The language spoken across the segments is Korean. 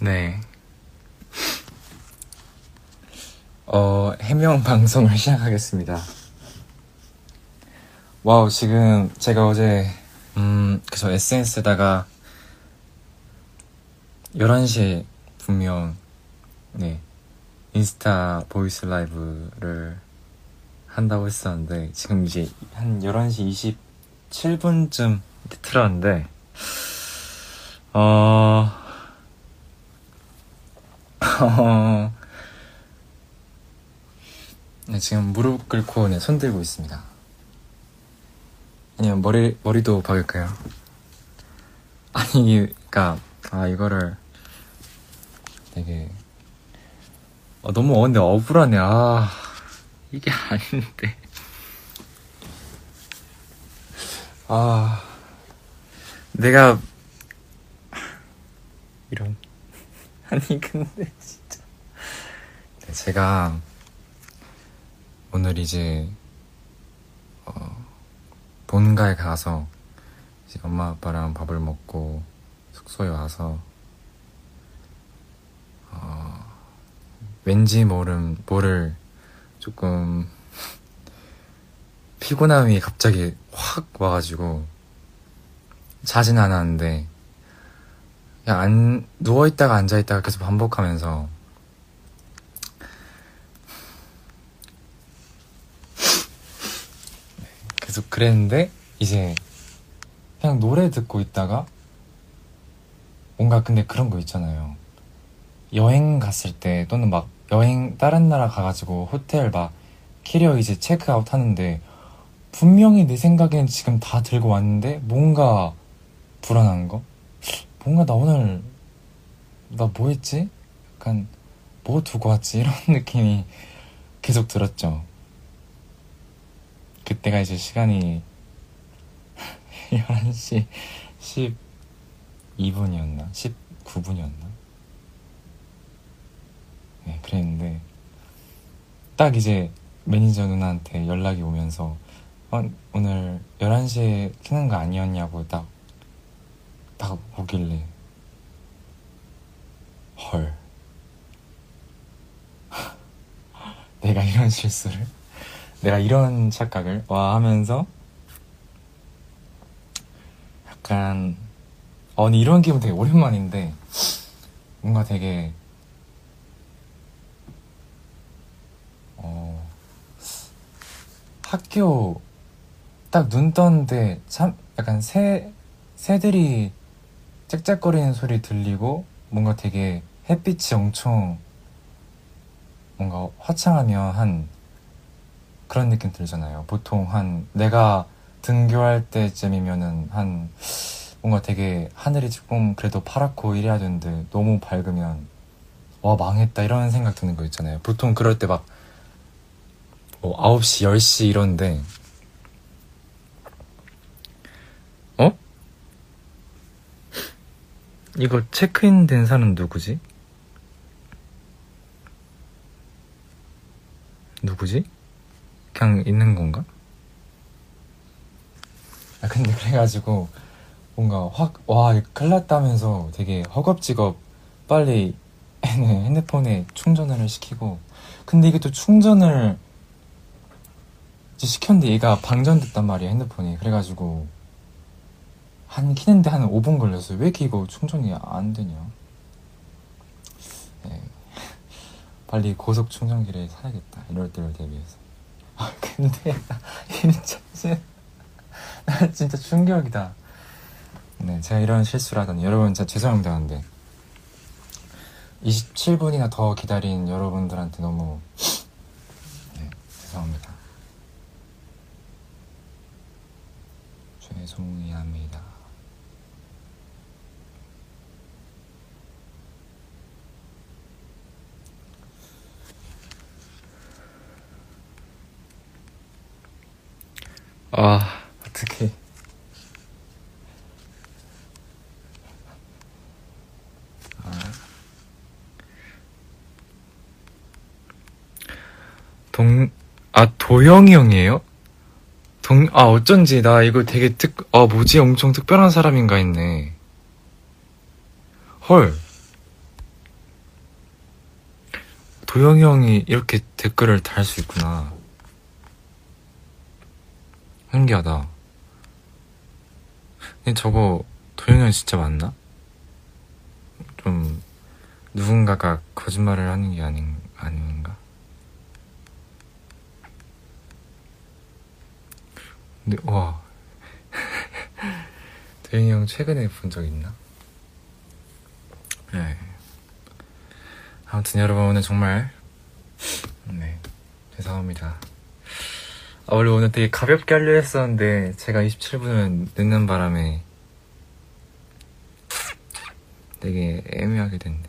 네. 어, 해명 방송을 시작하겠습니다. wow, 지금 제가 어제, 음, 그래서 SNS에다가 11시에 분명, 네, 인스타 voice 라이브를 한다고 했었는데, 지금 이제 한 11시 27분쯤 틀었는데, 어, 어, 네, 지금 무릎 꿇고 네, 손 들고 있습니다. 아니면 머리, 머리도 박을까요? 아니, 그니까, 아, 이거를 되게, 어, 너무, 어, 근데 억울하네. 아, 이게 아닌데. 아, 내가, 이런. 아니, 근데 진짜. 네, 제가 오늘 이제, 어, 본가에 가서 이제 엄마 아빠랑 밥을 먹고 숙소에 와서, 어, 왠지 모름, 모를 조금 피곤함이 갑자기 확 와가지고 자진 않았는데 그냥 안 누워 있다가 앉아 있다가 계속 반복하면서 계속 그랬는데 이제 그냥 노래 듣고 있다가 뭔가 근데 그런 거 있잖아요. 여행 갔을 때 또는 막 여행 다른 나라 가가지고 호텔 막 캐리어 이제 체크아웃 하는데 분명히 내 생각엔 지금 다 들고 왔는데 뭔가 불안한 거? 뭔가 나 오늘 나 뭐 했지? 약간 뭐 두고 왔지? 이런 느낌이 계속 들었죠. 그때가 이제 시간이 11시 12분이었나? 19분이었나? 네, 그랬는데 딱 이제 매니저 누나한테 연락이 오면서 어, 오늘 11시에 키는 거 아니었냐고 딱, 딱 오길래 헐. 내가 이런 실수를 내가 이런 착각을 와 하면서 약간 어 근데 이런 기분 되게 오랜만인데 뭔가 되게 어 학교 딱 눈 떴는데 참 약간 새 새들이 짹짹거리는 소리 들리고 뭔가 되게 햇빛이 엄청 뭔가 화창하면 한 그런 느낌 들잖아요. 보통 한 내가 등교할 때쯤이면은 한 뭔가 되게 하늘이 조금 그래도 파랗고 이래야 되는데 너무 밝으면 와 망했다 이런 생각 드는 거 있잖아요. 보통 그럴 때 막 뭐 9시, 10시 이런데 이거 체크인 된 사람 누구지? 누구지? 그냥 있는 건가? 아 근데 그래가지고 뭔가 확 와 큰일 났다면서 되게 허겁지겁 빨리 핸드폰에 충전을 시키고 근데 이게 또 충전을 시켰는데 얘가 방전됐단 말이야 핸드폰이 그래가지고 한 키는데 한 5분 걸렸어요. 왜 이렇게 이거 충전이 안 되냐? 네. 빨리 고속 충전기를 사야겠다. 이럴 때를 대비해서. 아 근데 진짜 나 진짜 충격이다. 네 제가 이런 실수를 하다니. 여러분 진짜 죄송합니다 근데. 27분이나 더 기다린 여러분들한테 너무 네 죄송합니다. 죄송합니다 아, 어떡해. 아. 동, 아, 도영이 형이에요? 동, 아, 어쩐지, 나 이거 되게 특, 아, 뭐지? 엄청 특별한 사람인가 했네. 헐. 도영이 형이 이렇게 댓글을 달 수 있구나. 신기하다. 근데 저거 도영이 형 진짜 맞나? 좀 누군가가 거짓말을 하는 게 아닌 아닌가? 근데 와 도영이 형 최근에 본 적 있나? 네. 아무튼 여러분 오늘 정말 네 죄송합니다. 아, 원래 오늘 되게 가볍게 하려 했었는데 제가 27분을 늦는 바람에 되게 애매하게 됐네.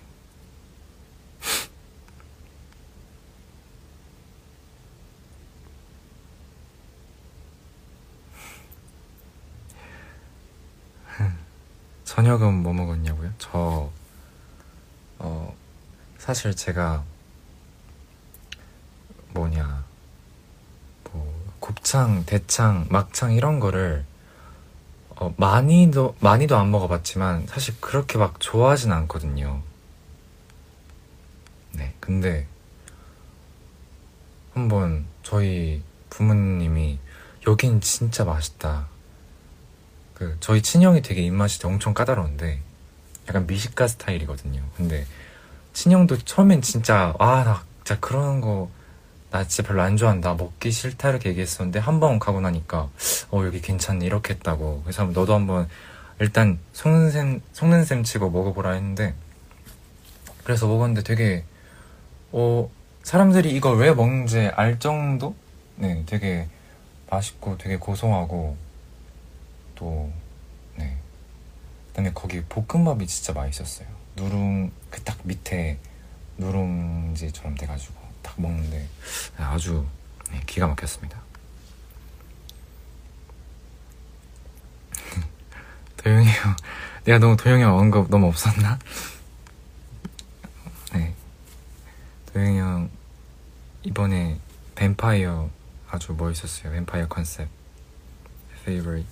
저녁은 뭐 먹었냐고요? 저, 어, 사실 제가 뭐냐, 뭐, 곱창, 대창, 막창 이런 거를 어, 많이도, 많이도 안 먹어봤지만 사실 그렇게 막 좋아하진 않거든요. 네, 근데 한번 저희 부모님이 여긴 진짜 맛있다. 그 저희 친형이 되게 입맛이 엄청 까다로운데 약간 미식가 스타일이거든요. 근데 친형도 처음엔 진짜 아 나 진짜 그런 거 나 진짜 별로 안 좋아한다. 먹기 싫다 이렇게 얘기했었는데 한 번 가고 나니까 어 여기 괜찮네. 이렇게 했다고. 그래서 너도 한번 일단 속는 셈 속는 셈 치고 먹어보라 했는데 그래서 먹었는데 되게 어 사람들이 이걸 왜 먹는지 알 정도? 네 되게 맛있고 되게 고소하고 또, 네. 그 다음에 거기 볶음밥이 진짜 맛있었어요. 누룽, 그 딱 밑에 누룽지처럼 돼가지고 딱 먹는데 아주 네, 기가 막혔습니다. 도영이 형, 내가 너무 도영이 형 언급 너무 없었나? 네. 도영이 형, 이번에 뱀파이어 아주 멋있었어요. 뱀파이어 컨셉. favorite.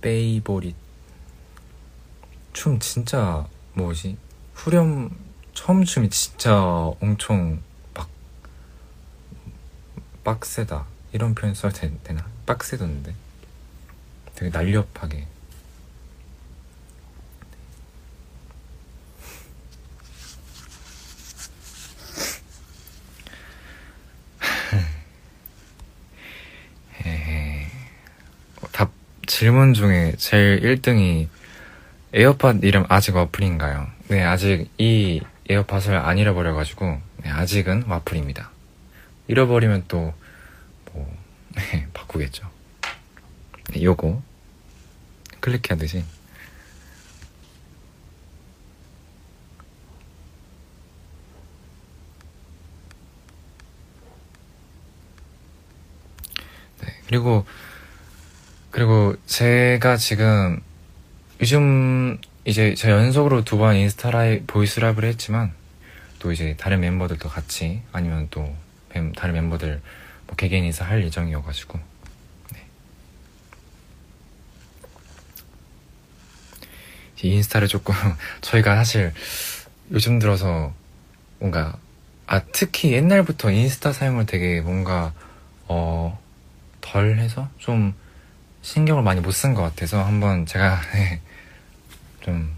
베이보릿 춤 진짜 뭐지 후렴 처음 춤이 진짜 엄청 막 빡세다. 이런 표현 써야 되나? 빡세던데. 되게 날렵하게. 질문 중에 제일 1등이 에어팟 이름 아직 와플인가요? 네, 아직 이 에어팟을 안 잃어버려가지고, 네, 아직은 와플입니다. 잃어버리면 또, 뭐, 네, 바꾸겠죠. 네, 요거. 클릭하듯이. 네, 그리고 그리고 제가 지금 요즘 이제 저 연속으로 두 번 인스타 라이 voice 라이브를 했지만 또 이제 다른 멤버들도 같이 아니면 또 다른 멤버들 뭐 개개인 인사 할 예정이어가지고 네. 인스타를 조금 저희가 사실 요즘 들어서 뭔가 아 특히 옛날부터 인스타 사용을 되게 뭔가 어 덜 해서 좀 신경을 많이 못 쓴 것 같아서 한번 제가 네, 좀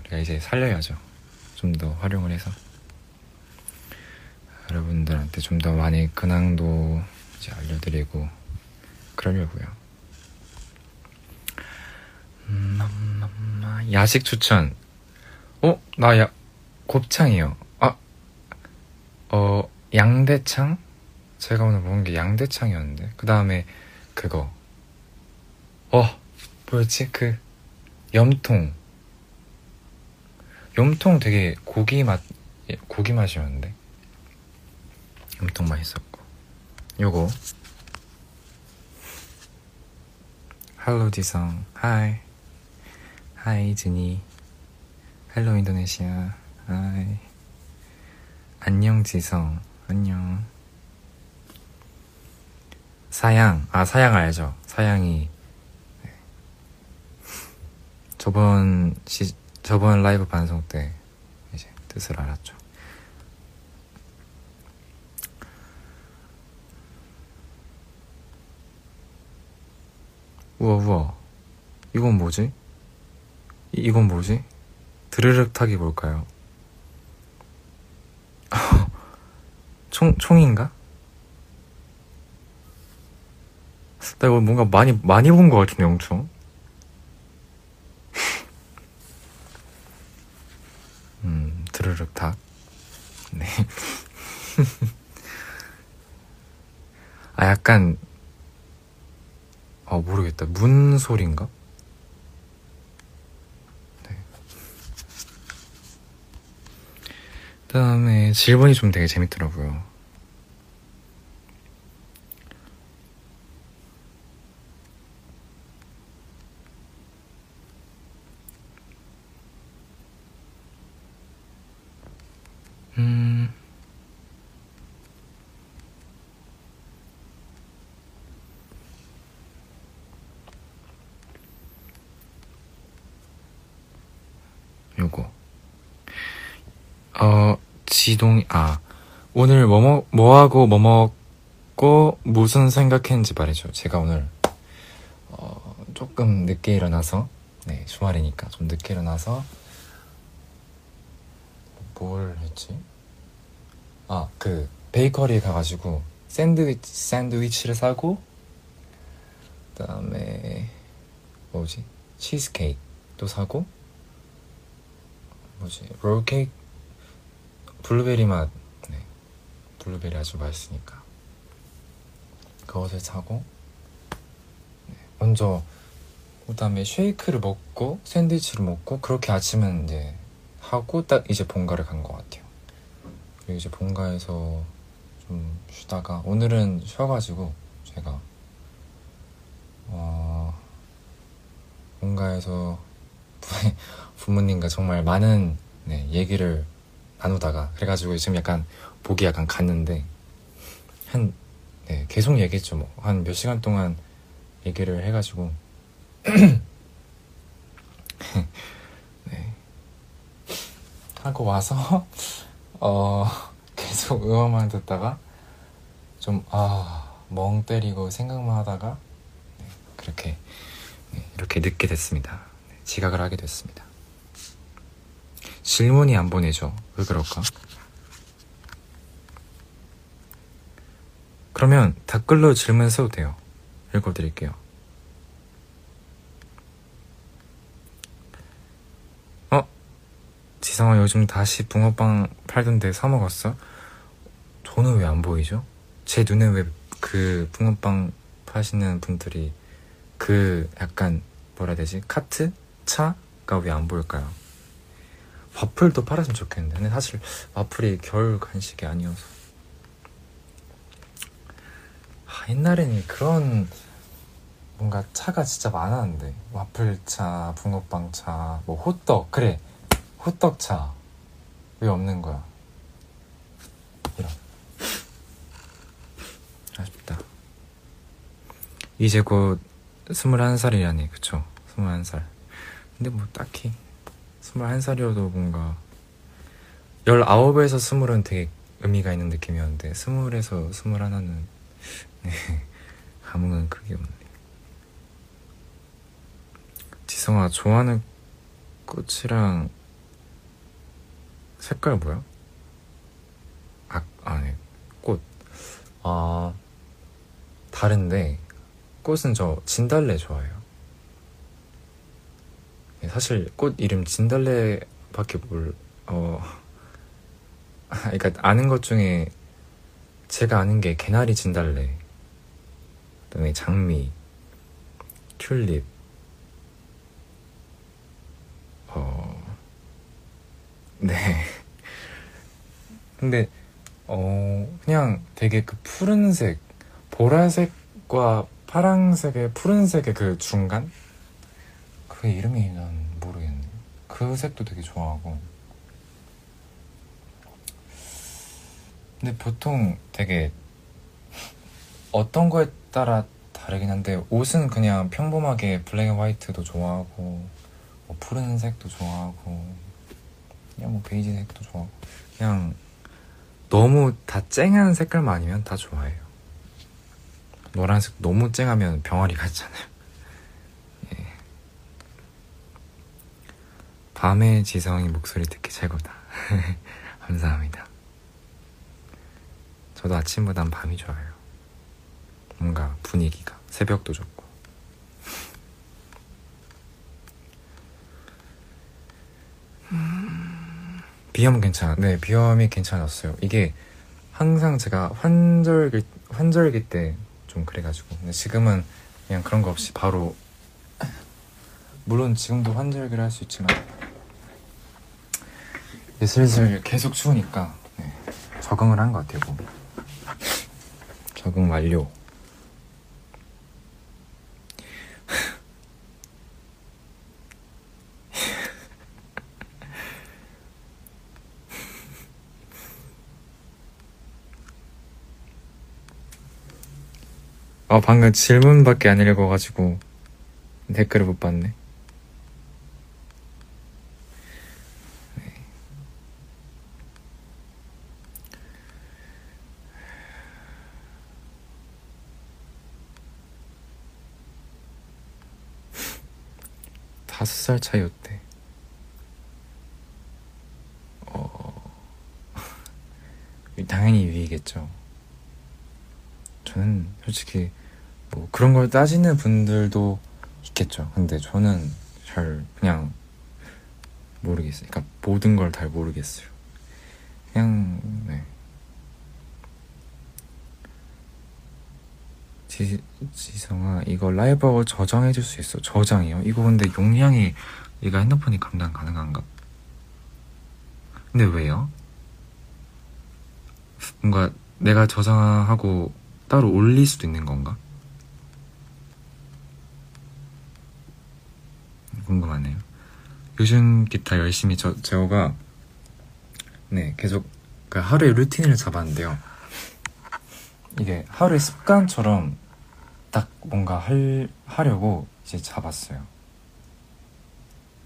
우리가 이제 살려야죠. 좀 더 활용을 해서 여러분들한테 좀 더 많이 근황도 이제 알려드리고 그러려고요. 음, 야식 추천. 어? 나 야, 곱창이요. 아, 어, 양대창? 제가 오늘 먹은 게 양대창이었는데. 그 다음에 그거. 어, 뭐였지? 그, 염통. 염통 되게 고기 맛 예, 고기 맛이었는데? 염통 맛있었고. 요거. Halo 지성. Hi. Hi 지니. Halo 인도네시아. Hi. 안녕 지성. 안녕. Sayang. 아 sayang 알죠? Sayang이. 네. 저번 시 저번 라이브 방송 때 이제 뜻을 알았죠. 우와 우와 이건 뭐지? 이, 이건 뭐지? 드르륵 탁이 뭘까요? 총, 총인가? 나 이거 뭔가 많이, 많이 본 것 같은데, 엄청. 음, 드르륵 탁. 네. 아, 약간, 어, 모르겠다. 문 소리인가? 네. 그 다음에 질문이 좀 되게 재밌더라고요. 음. 요거. 어, 지동, 아, 오늘 뭐, 먹, 뭐 하고 뭐 먹고 무슨 생각했는지 말해줘. 제가 오늘, 어, 조금 늦게 일어나서, 네, 주말이니까 좀 늦게 일어나서, 뭘 했지? 아, 그, 베이커리에 가가지고 샌드위치, 샌드위치를 사고, 그 다음에, 뭐지? 치즈케이크도 사고, 뭐지? 롤케이크? 블루베리 맛, 네. 블루베리 아주 맛있으니까. 그것을 사고, 네. 먼저, 그 다음에 쉐이크를 먹고, 샌드위치를 먹고, 그렇게 아침은 이제 하고 딱 이제 본가를 간 것 같아요. 그리고 이제 본가에서 좀 쉬다가 오늘은 쉬어가지고 제가 어 본가에서 부모님과 정말 많은 네, 얘기를 나누다가 그래가지고 지금 약간 목이 약간 갔는데 한 네, 계속 얘기했죠 뭐 한 몇 시간 동안 얘기를 해가지고 네. 하고 와서 어 계속 음악만 듣다가 좀 아 멍 때리고 생각만 하다가 네, 그렇게 네, 이렇게 늦게 됐습니다. 네, 지각을 하게 됐습니다. 질문이 안 보내죠. 왜 그럴까? 그러면 댓글로 질문 써도 돼요. 읽어드릴게요. 어? 지성아 요즘 다시 붕어빵 팔던데 사 먹었어? 저는 왜 안 보이죠? 제 눈에 왜 그 붕어빵 파시는 분들이 그 약간 뭐라 해야 되지? 카트? 차가 왜 안 보일까요? 와플도 팔았으면 좋겠는데. 근데 사실 와플이 겨울 간식이 아니어서. 아, 옛날에는 그런 뭔가 차가 진짜 많았는데. 와플차, 붕어빵차, 뭐 호떡. 그래. 호떡차. 왜 없는 거야? 이런. 아쉽다. 이제 곧 21살이라니 그쵸? 21살. 근데 뭐 딱히 21살이어도 뭔가 19에서 20은 되게 의미가 있는 느낌이었는데 20에서 21은 네, 감흥은 크게 없네. 지성아 좋아하는 꽃이랑 색깔 뭐야? 아, 아니 꽃. 아, 다른데 꽃은 저 진달래 좋아해요. 네, 사실 꽃 이름 진달래밖에 뭘, 어, 그러니까 아는 것 중에 제가 아는 게 개나리 진달래, 그다음에 장미, 튤립, 어, 네. 근데 어 그냥 되게 그 푸른색, 보라색과 파랑색에 푸른색의 그 중간? 그 이름이 난 모르겠네. 그 색도 되게 좋아하고. 근데 보통 되게 어떤 거에 따라 다르긴 한데 옷은 그냥 평범하게 black and white도 좋아하고 뭐 푸른색도 좋아하고 그냥 뭐 베이지색도 좋아하고 그냥 너무 다 쨍한 색깔만 아니면 다 좋아해요. 노란색 너무 쨍하면 병아리 같잖아요. 밤의 지성이 목소리 듣기 최고다. 감사합니다. 저도 아침보단 밤이 좋아요. 뭔가 분위기가 새벽도 좋고. 비염 괜찮아. 네, 비염이 괜찮았어요. 이게 항상 제가 환절기 환절기 때 좀 그래가지고 지금은 그냥 그런 거 없이 바로 물론 지금도 환절기를 할 수 있지만 슬슬 계속 추우니까 네, 적응을 한 것 같아요. 몸이. 적응 완료. 어, 방금 질문밖에 안 읽어가지고 댓글을 못 봤네. 네. 다섯 살 차이였대. 어, 당연히 위겠죠. 저는 솔직히 뭐 그런 걸 따지는 분들도 있겠죠. 근데 저는 잘 그냥 모르겠어요. 그러니까 모든 걸 잘 모르겠어요. 그냥 네. 지, 지성아 이거 라이브하고 저장해 줄 수 있어 저장이요? 이거 근데 용량이 얘가 핸드폰이 감당 가능한가? 근데 왜요? 뭔가 내가 저장하고 따로 올릴 수도 있는 건가? 궁금하네요. 요즘 기타 열심히 저, 제어가 네 계속 그 하루의 루틴을 잡았는데요. 이게 하루의 습관처럼 딱 뭔가 할, 하려고 이제 잡았어요.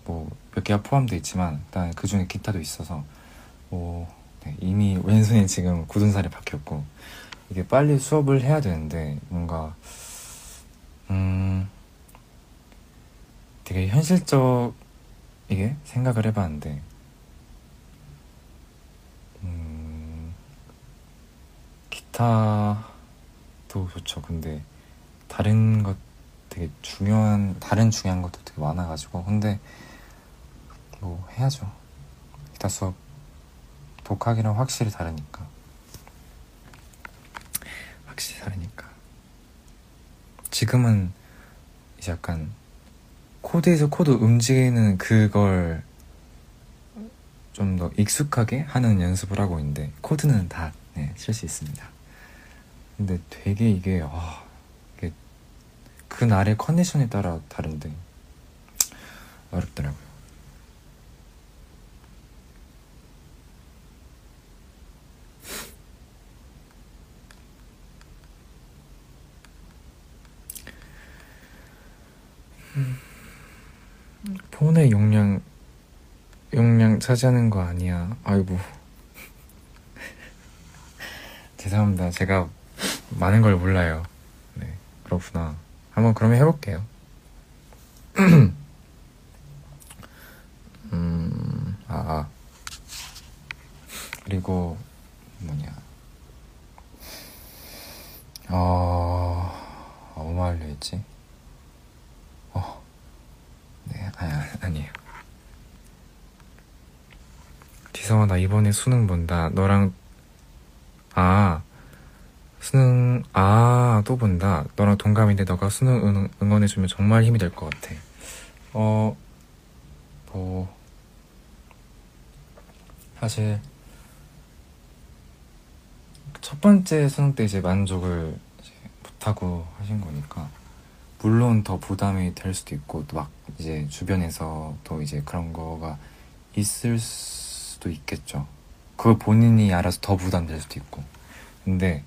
뭐 몇 개가 포함되어 있지만 일단 그 중에 기타도 있어서 뭐 네, 이미 왼손에 지금 굳은 살이 박혔고 이게 빨리 수업을 해야 되는데 뭔가 음 되게 현실적 이게 생각을 해봤는데 음 기타도 좋죠. 근데 다른 것 되게 중요한 다른 중요한 것도 되게 많아가지고 근데 뭐 해야죠. 기타 수업 독학이랑 확실히 다르니까 확실히 다르니까 지금은 이제 약간 코드에서 코드 움직이는 그걸 좀 더 익숙하게 하는 연습을 하고 있는데 코드는 다 네, 칠수 있습니다. 근데 되게 이게 와 이게 그 날의 컨디션에 따라 다른데 어렵더라고요. 폰의 용량 용량 차지하는 거 아니야. 아이고. 죄송합니다. 제가 많은 걸 몰라요. 네, 그렇구나. 한번 그러면 해볼게요. 음, 아, 아. 그리고, 뭐냐. 어, 어뭐 하려 했지? 어, 네, 아니, 아니에요. 지성아, 나 이번에 수능 본다. 너랑, 아, 수능, 아, 또 본다. 너랑 동갑인데 너가 수능 응, 응원해주면 정말 힘이 될 것 같아. 어, 뭐, 사실, 첫 번째 수능 때 이제 만족을 이제 좋다고 하신 거니까 물론 더 부담이 될 수도 있고 또 막 이제 주변에서 또 이제 그런 거가 있을 수도 있겠죠. 그걸 본인이 알아서 더 부담될 수도 있고. 근데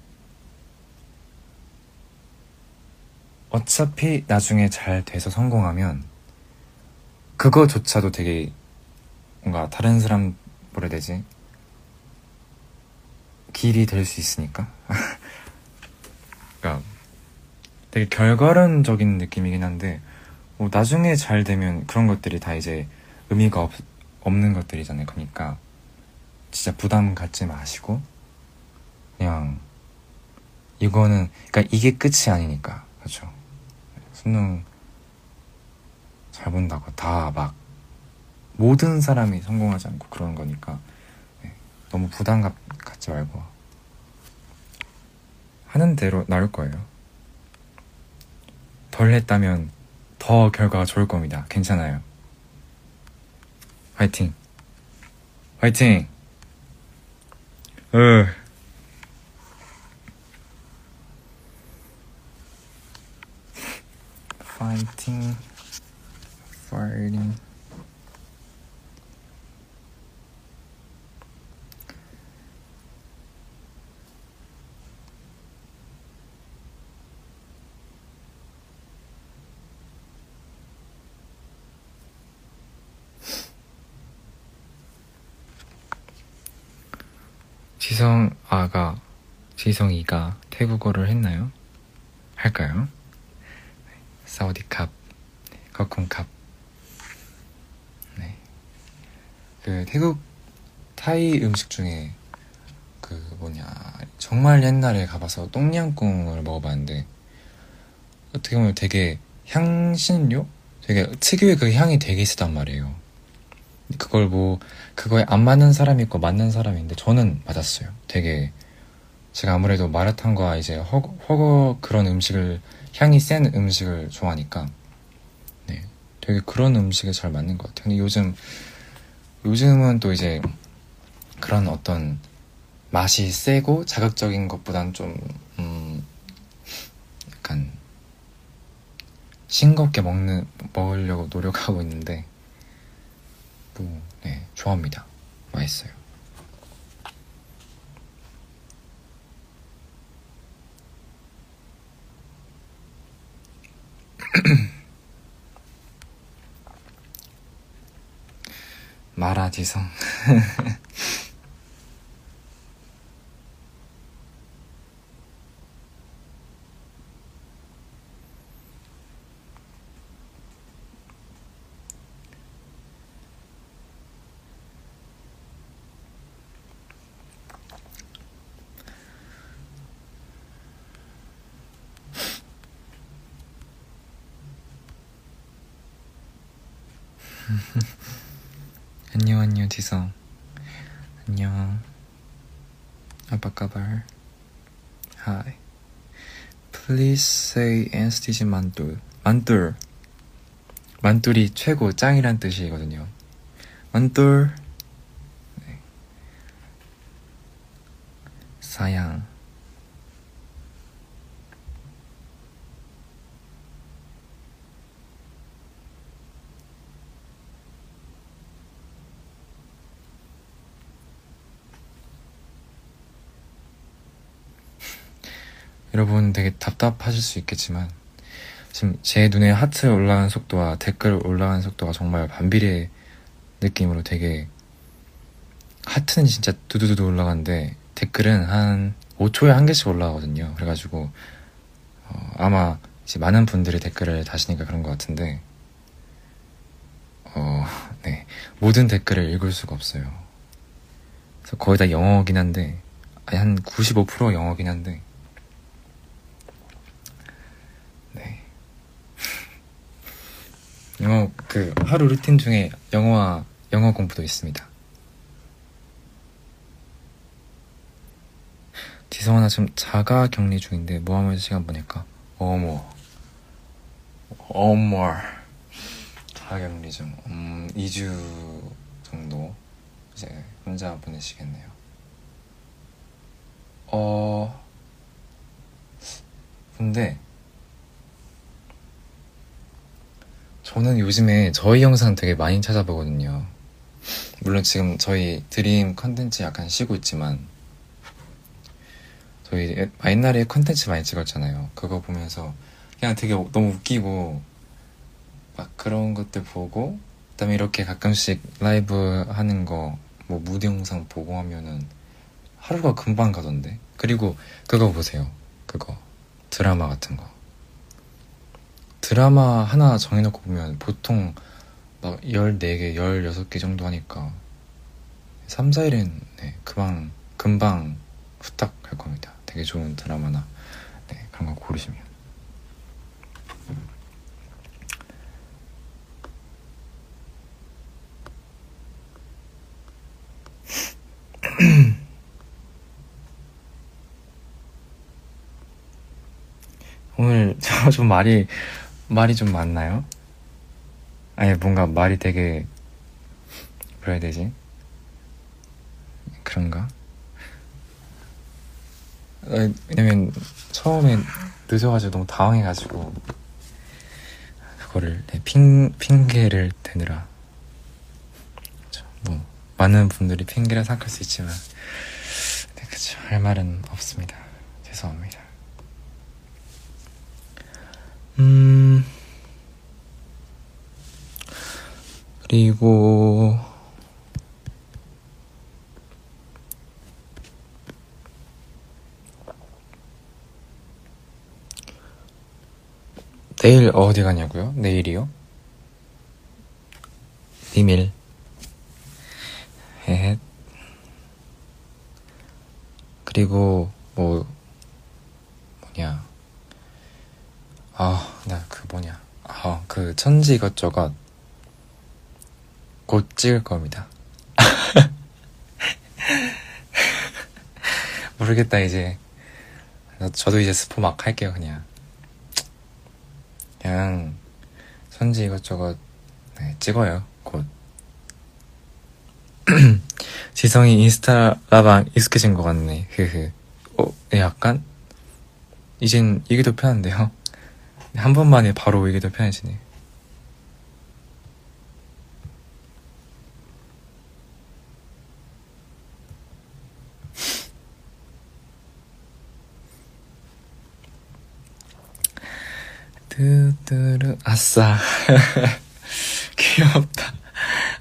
어차피 나중에 잘 돼서 성공하면 그거조차도 되게 뭔가 다른 사람 뭐라 되지? 길이 될 수 있으니까. 그러니까 되게 결과론적인 느낌이긴 한데 뭐 나중에 잘 되면 그런 것들이 다 이제 의미가 없, 없는 것들이잖아요. 그러니까 진짜 부담 갖지 마시고 그냥 이거는 그러니까 이게 끝이 아니니까 그렇죠. 수능 잘 본다고 다 막 모든 사람이 성공하지 않고 그런 거니까 네, 너무 부담 갖지 말고 하는 대로 나올 거예요. 덜 했다면 더 결과가 좋을 겁니다. 괜찮아요. 화이팅! 화이팅! 으. 파이팅 파이팅 지성 아가 지성이가 태국어를 했나요? 할까요? 사우디캅 거쿤캅 네. 그 태국 타이 음식 중에 그 뭐냐 정말 옛날에 가봐서 똥냥꿍을 먹어봤는데 어떻게 보면 되게 향신료? 되게 특유의 그 향이 되게 있었단 말이에요. 그걸 뭐 그거에 안 맞는 사람이 있고 맞는 사람이 있는데 저는 맞았어요. 되게 제가 아무래도 마라탕과 이제 허거, 허거 그런 음식을 향이 센 음식을 좋아하니까 네 되게 그런 음식에 잘 맞는 것 같아요. 근데 요즘 요즘은 또 이제 그런 어떤 맛이 세고 자극적인 것보단 좀 음, 약간 싱겁게 먹는 먹으려고 노력하고 있는데 뭐, 네, 좋아합니다. 맛있어요. 마라지성. 지성 안녕. apa kabar? Hi. Please say anesthesia 만돌 만돌 만돌이 최고 짱이란 뜻이거든요. 만돌 네. 사양 여러분 되게 답답하실 수 있겠지만 지금 제 눈에 하트 올라가는 속도와 댓글 올라가는 속도가 정말 반비례 느낌으로 되게 하트는 진짜 두두두두 올라가는데 댓글은 한 5초에 한 개씩 올라가거든요. 그래가지고 어, 아마 이제 많은 분들이 댓글을 다시니까 그런 것 같은데 어, 네 모든 댓글을 읽을 수가 없어요. 그래서 거의 다 영어긴 한데 한95% 영어긴 한데 영어 그 하루 루틴 중에 영어와 영어 공부도 있습니다. 지성아 나 지금 자가 격리 중인데 뭐 하면서 시간 보낼까? 어머 어머 자가 격리 중 음, 2주 정도 이제 혼자 보내시겠네요. 어 근데 저는 요즘에 저희 영상 되게 많이 찾아보거든요. 물론 지금 저희 드림 컨텐츠 약간 쉬고 있지만 저희 옛날에 컨텐츠 많이 찍었잖아요. 그거 보면서 그냥 되게 너무 웃기고 막 그런 것들 보고 그다음에 이렇게 가끔씩 라이브 하는 거 뭐 무대 영상 보고 하면은 하루가 금방 가던데. 그리고 그거 보세요. 그거 드라마 같은 거. 드라마 하나 정해놓고 보면 보통 막 14개, 16개 정도 하니까 3, 4일은 네, 금방, 금방 후딱 갈 겁니다. 되게 좋은 드라마나 네, 그런 거 고르시면. 오늘 저 좀 말이 말이 좀 많나요? 아니 뭔가 말이 되게 해야 되지? 그런가? 어, 왜냐면 처음에 늦어가지고 너무 당황해가지고 그거를 네, 핑 핑계를 대느라 뭐 많은 분들이 핑계를 생각할 수 있지만 네, 그쵸 할 말은 없습니다 죄송합니다 음 그리고 내일 어디 가냐고요? 내일이요? 비밀. 헷. 그리고 뭐 뭐냐? 아, 나 그 뭐냐? 아, 그 천지 이것저것 곧 찍을 겁니다. 모르겠다 이제. 저도 이제 스포 막 할게요 그냥. 그냥 선지 이것저것 네, 찍어요 곧 지성이 인스타라방 익숙해진 것 같네 흐흐 어? 네, 약간? 이젠 이게 더 편한데요 한 번만에 바로 이게 더 편해지네 아싸. 귀엽다.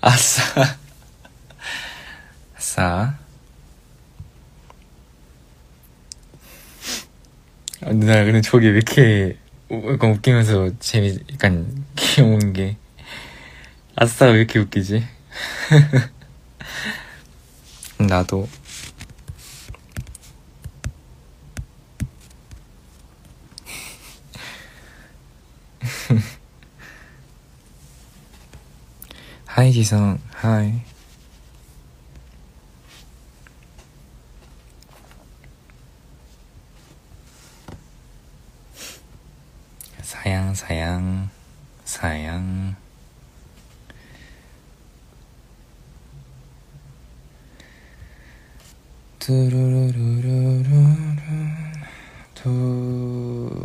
아싸. 아싸. 아, 누나 근데 저기 왜 이렇게 약간 웃기면서 재미 약간 귀여운 게. 아싸가 왜 이렇게 웃기지? 나도 하이 지성 하이 사양 사양 사양. 두루루루루루. 두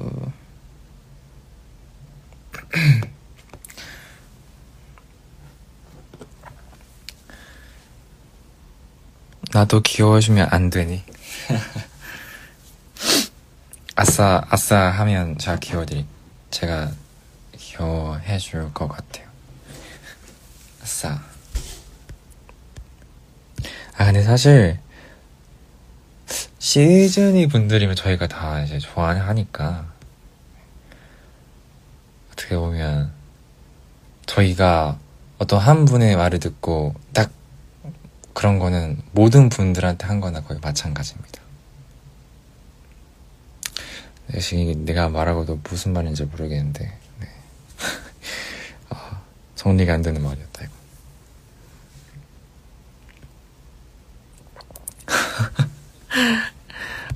나도 귀여워주면 안 되니? 아싸, 아싸 하면 제가 귀여워드리, 제가 귀여워해 줄 것 같아요. 아싸. 아, 근데 사실, 시즈니 분들이면 저희가 다 이제 좋아하니까, 어떻게 보면, 저희가 어떤 한 분의 말을 듣고 딱 그런 거는 모든 분들한테 한 거나 거의 마찬가지입니다. 지금 내가 말하고도 무슨 말인지 모르겠는데 네. 아, 정리가 안 되는 말이었다 이거.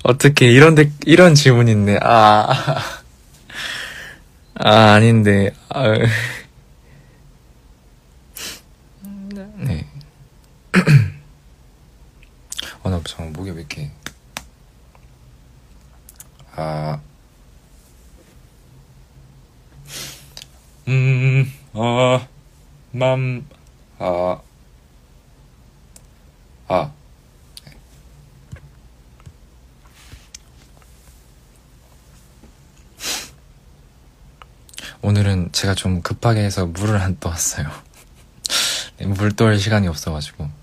어떻게 이런 데 이런 질문 있네. 아, 아 아닌데. 아, 네. 아, 나 잠깐 목이 왜 이렇게. 아. 음, 아, 맘, 아, 아. 오늘은 제가 좀 급하게 해서 물을 안 떠왔어요. 네, 물 떠올 시간이 없어가지고.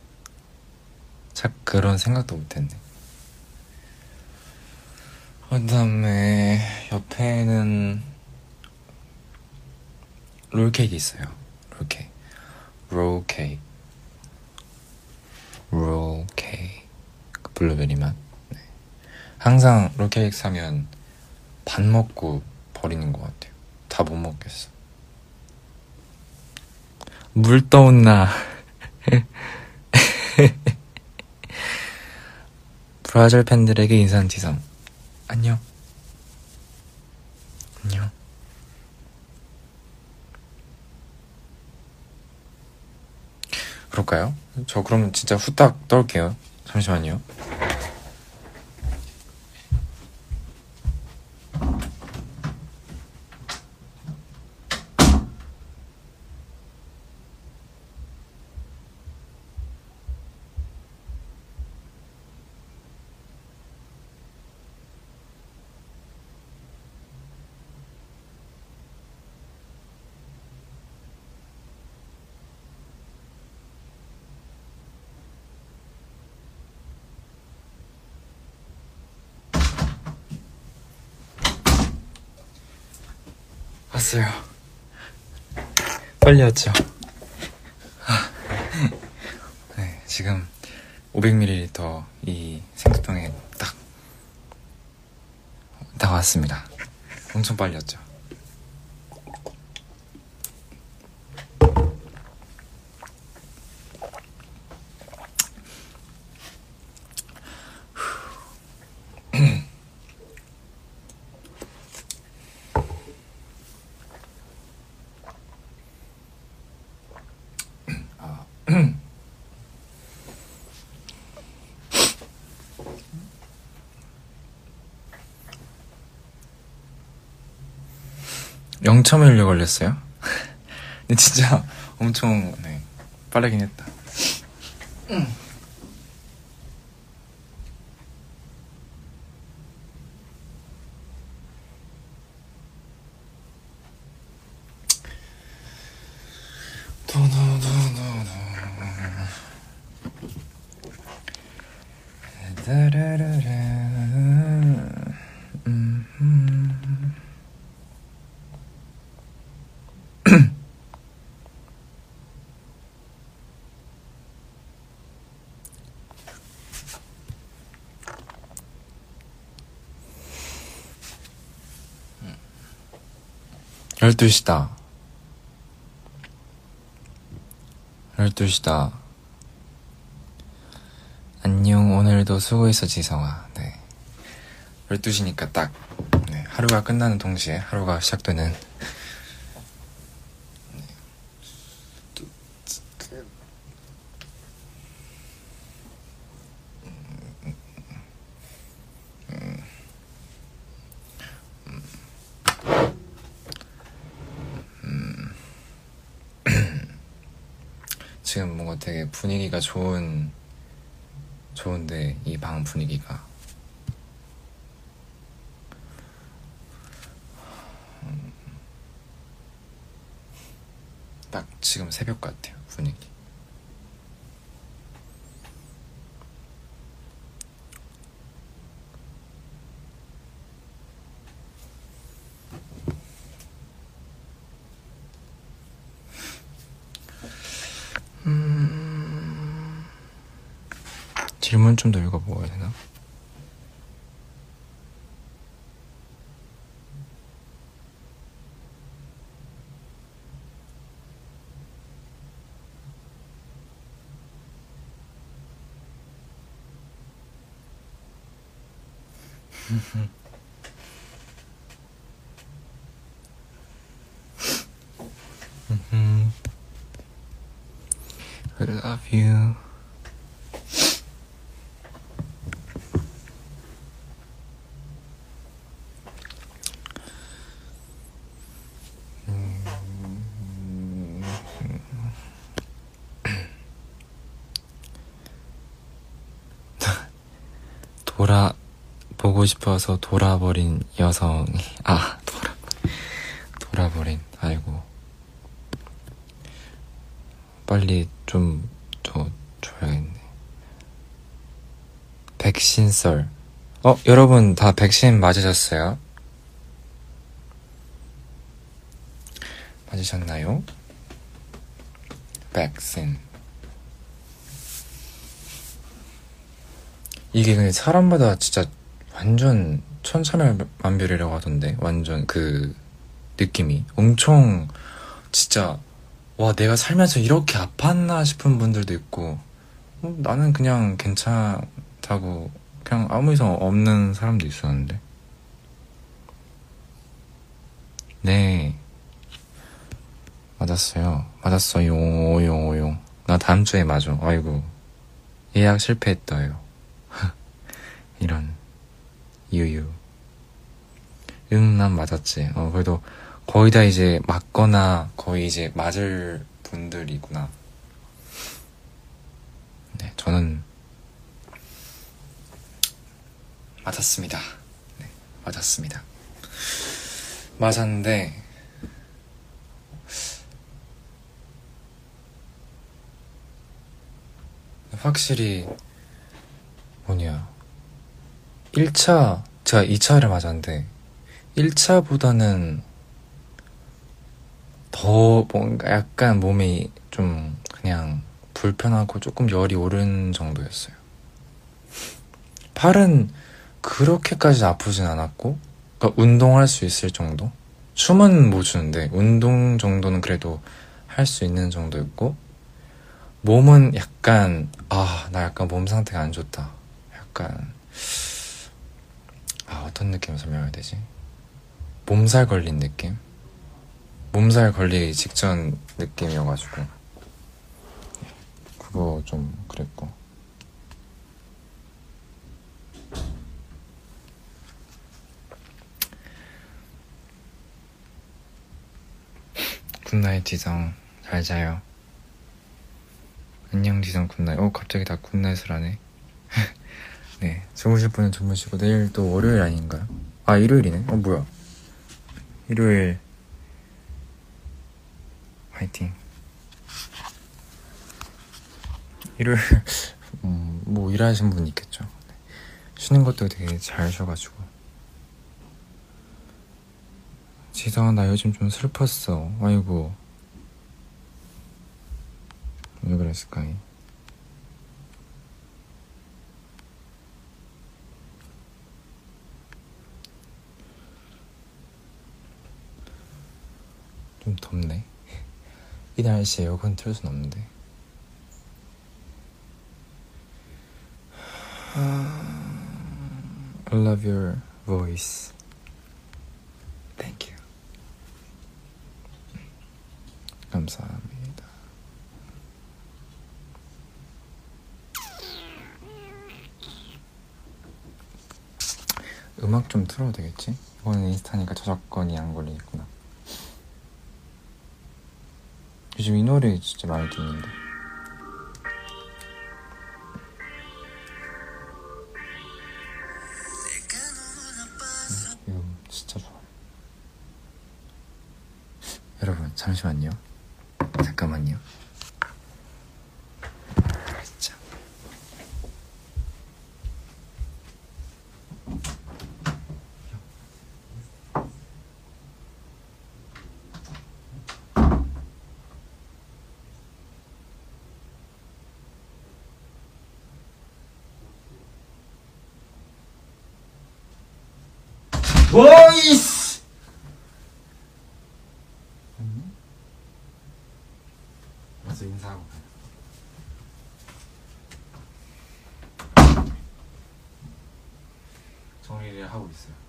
참 그런 생각도 못했네. 그 다음에 옆에는 롤케이크 있어요. 롤케이크. 롤케이크. 롤케이크. 그 블루베리 맛. 네. 항상 롤케이크 사면 반 먹고 버리는 것 같아요. 다 못 먹겠어. 물 떠온 나. 브라질 팬들에게 인사한 지성. 안녕. 안녕. 그럴까요? 저 그러면 진짜 후딱 떨게요. 잠시만요. 왔어요. 빨리 왔죠. 아, 네, 지금 500ml 이 생수병에 딱, 딱 왔습니다. 엄청 빨리 왔죠. 영점일려 걸렸어요. 근데 진짜 엄청 네, 빠르긴 했다. 열두 시다. 열두 시다. 안녕, 오늘도 수고했어, 지성아. 네. 12시니까 딱, 네, 하루가 끝나는 동시에 하루가 시작되는 지금 뭔가 되게 분위기가 좋은 좋은데 이 방 분위기가. 음, 딱 지금 새벽 같아요 분위기 음... 질문 좀 더 읽어보아야 되나? 음. I love you. 음. 돌아 보고 싶어서 돌아버린 여성이 아 돌아 돌아버린 아이고 빨리 좀더 줘야겠네 백신 썰 어, 여러분 다 백신 맞으셨어요? 맞으셨나요? 백신. 이게 근데 사람마다 진짜 완전 천차만별이라고 하던데. 완전 그 느낌이. 엄청 진짜 와, 내가 살면서 이렇게 아팠나 싶은 분들도 있고, 어, 나는 그냥 괜찮다고 그냥 아무 이상 없는 사람도 있었는데. 네. 맞았어요. 맞았어요. 오용, 오용. 나 다음 주에 맞아. 아이고. 예약 실패했다요. 이런. 유유. 응, 난 맞았지. 어, 그래도 거의 다 이제 맞거나 거의 이제 맞을 분들이구나. 네, 저는 맞았습니다. 네, 맞았습니다. 맞았는데, 확실히, 뭐냐. 1차, 제가 2차를 맞았는데, 1차보다는 더 뭔가 약간 몸이 좀 그냥 불편하고 조금 열이 오른 정도였어요. 팔은 그렇게까지 아프진 않았고, 그러니까 운동할 수 있을 정도? 춤은 못 추는데, 운동 정도는 그래도 할 수 있는 정도였고, 몸은 약간, 아, 나 약간 몸 상태가 안 좋다. 약간, 아, 어떤 느낌을 설명해야 되지? 몸살 걸린 느낌? 몸살 걸리기 직전 느낌이어가지고, 그거 좀 그랬고. Good night 지성 잘 자요 안녕 지성 good night 어 갑자기 다 good night을 하네 네 주무실 분은 주무시고 내일 또 월요일 아닌가요? 아 일요일이네. 어 뭐야? 일요일. 화이팅. 일요일 음, 뭐 일하시는 분 있겠죠. 네. 쉬는 것도 되게 잘 쉬어가지고. 지성아 나 요즘 좀 슬펐어. 아이고. 왜 그랬을까 좀 덥네 이 날씨에 에어컨 틀 순 없는데 I love your voice Thank you 감사합니다. 음악 좀 틀어도 되겠지? 이거는 인스타니까 저작권이 안 걸리겠구나. 요즘 이 노래 진짜 많이 듣는데.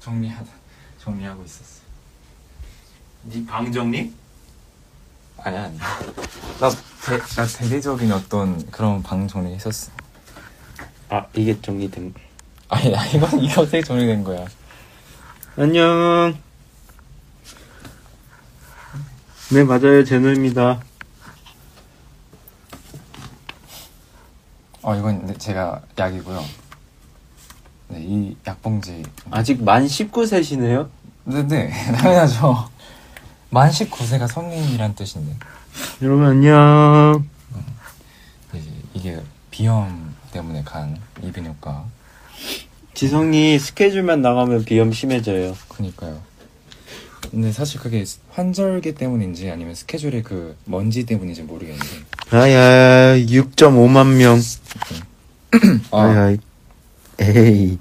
정리하다 정리하고 있었어요. 네 방 정리? 아니 아니. 나, 대, 나 대대적인 어떤 그런 방 정리했었어. 아 이게 정리된 아니 아, 이건 이거 어떻게 정리된 거야? 안녕 네 맞아요 제노입니다 어 이건 네, 제가 약이고요. 네, 이 약봉지. 아직 만 19세시네요? 네네, 당연하죠. 만 19세가 성인이란 뜻인데. 여러분 안녕. 이제 이게 비염 때문에 간 이비인후과. 지성이 스케줄만 나가면 비염 심해져요. 그니까요. 근데 사실 그게 환절기 때문인지 아니면 스케줄의 그 먼지 때문인지 모르겠는데. 아야 6.5만 명. 아, 아야 에이.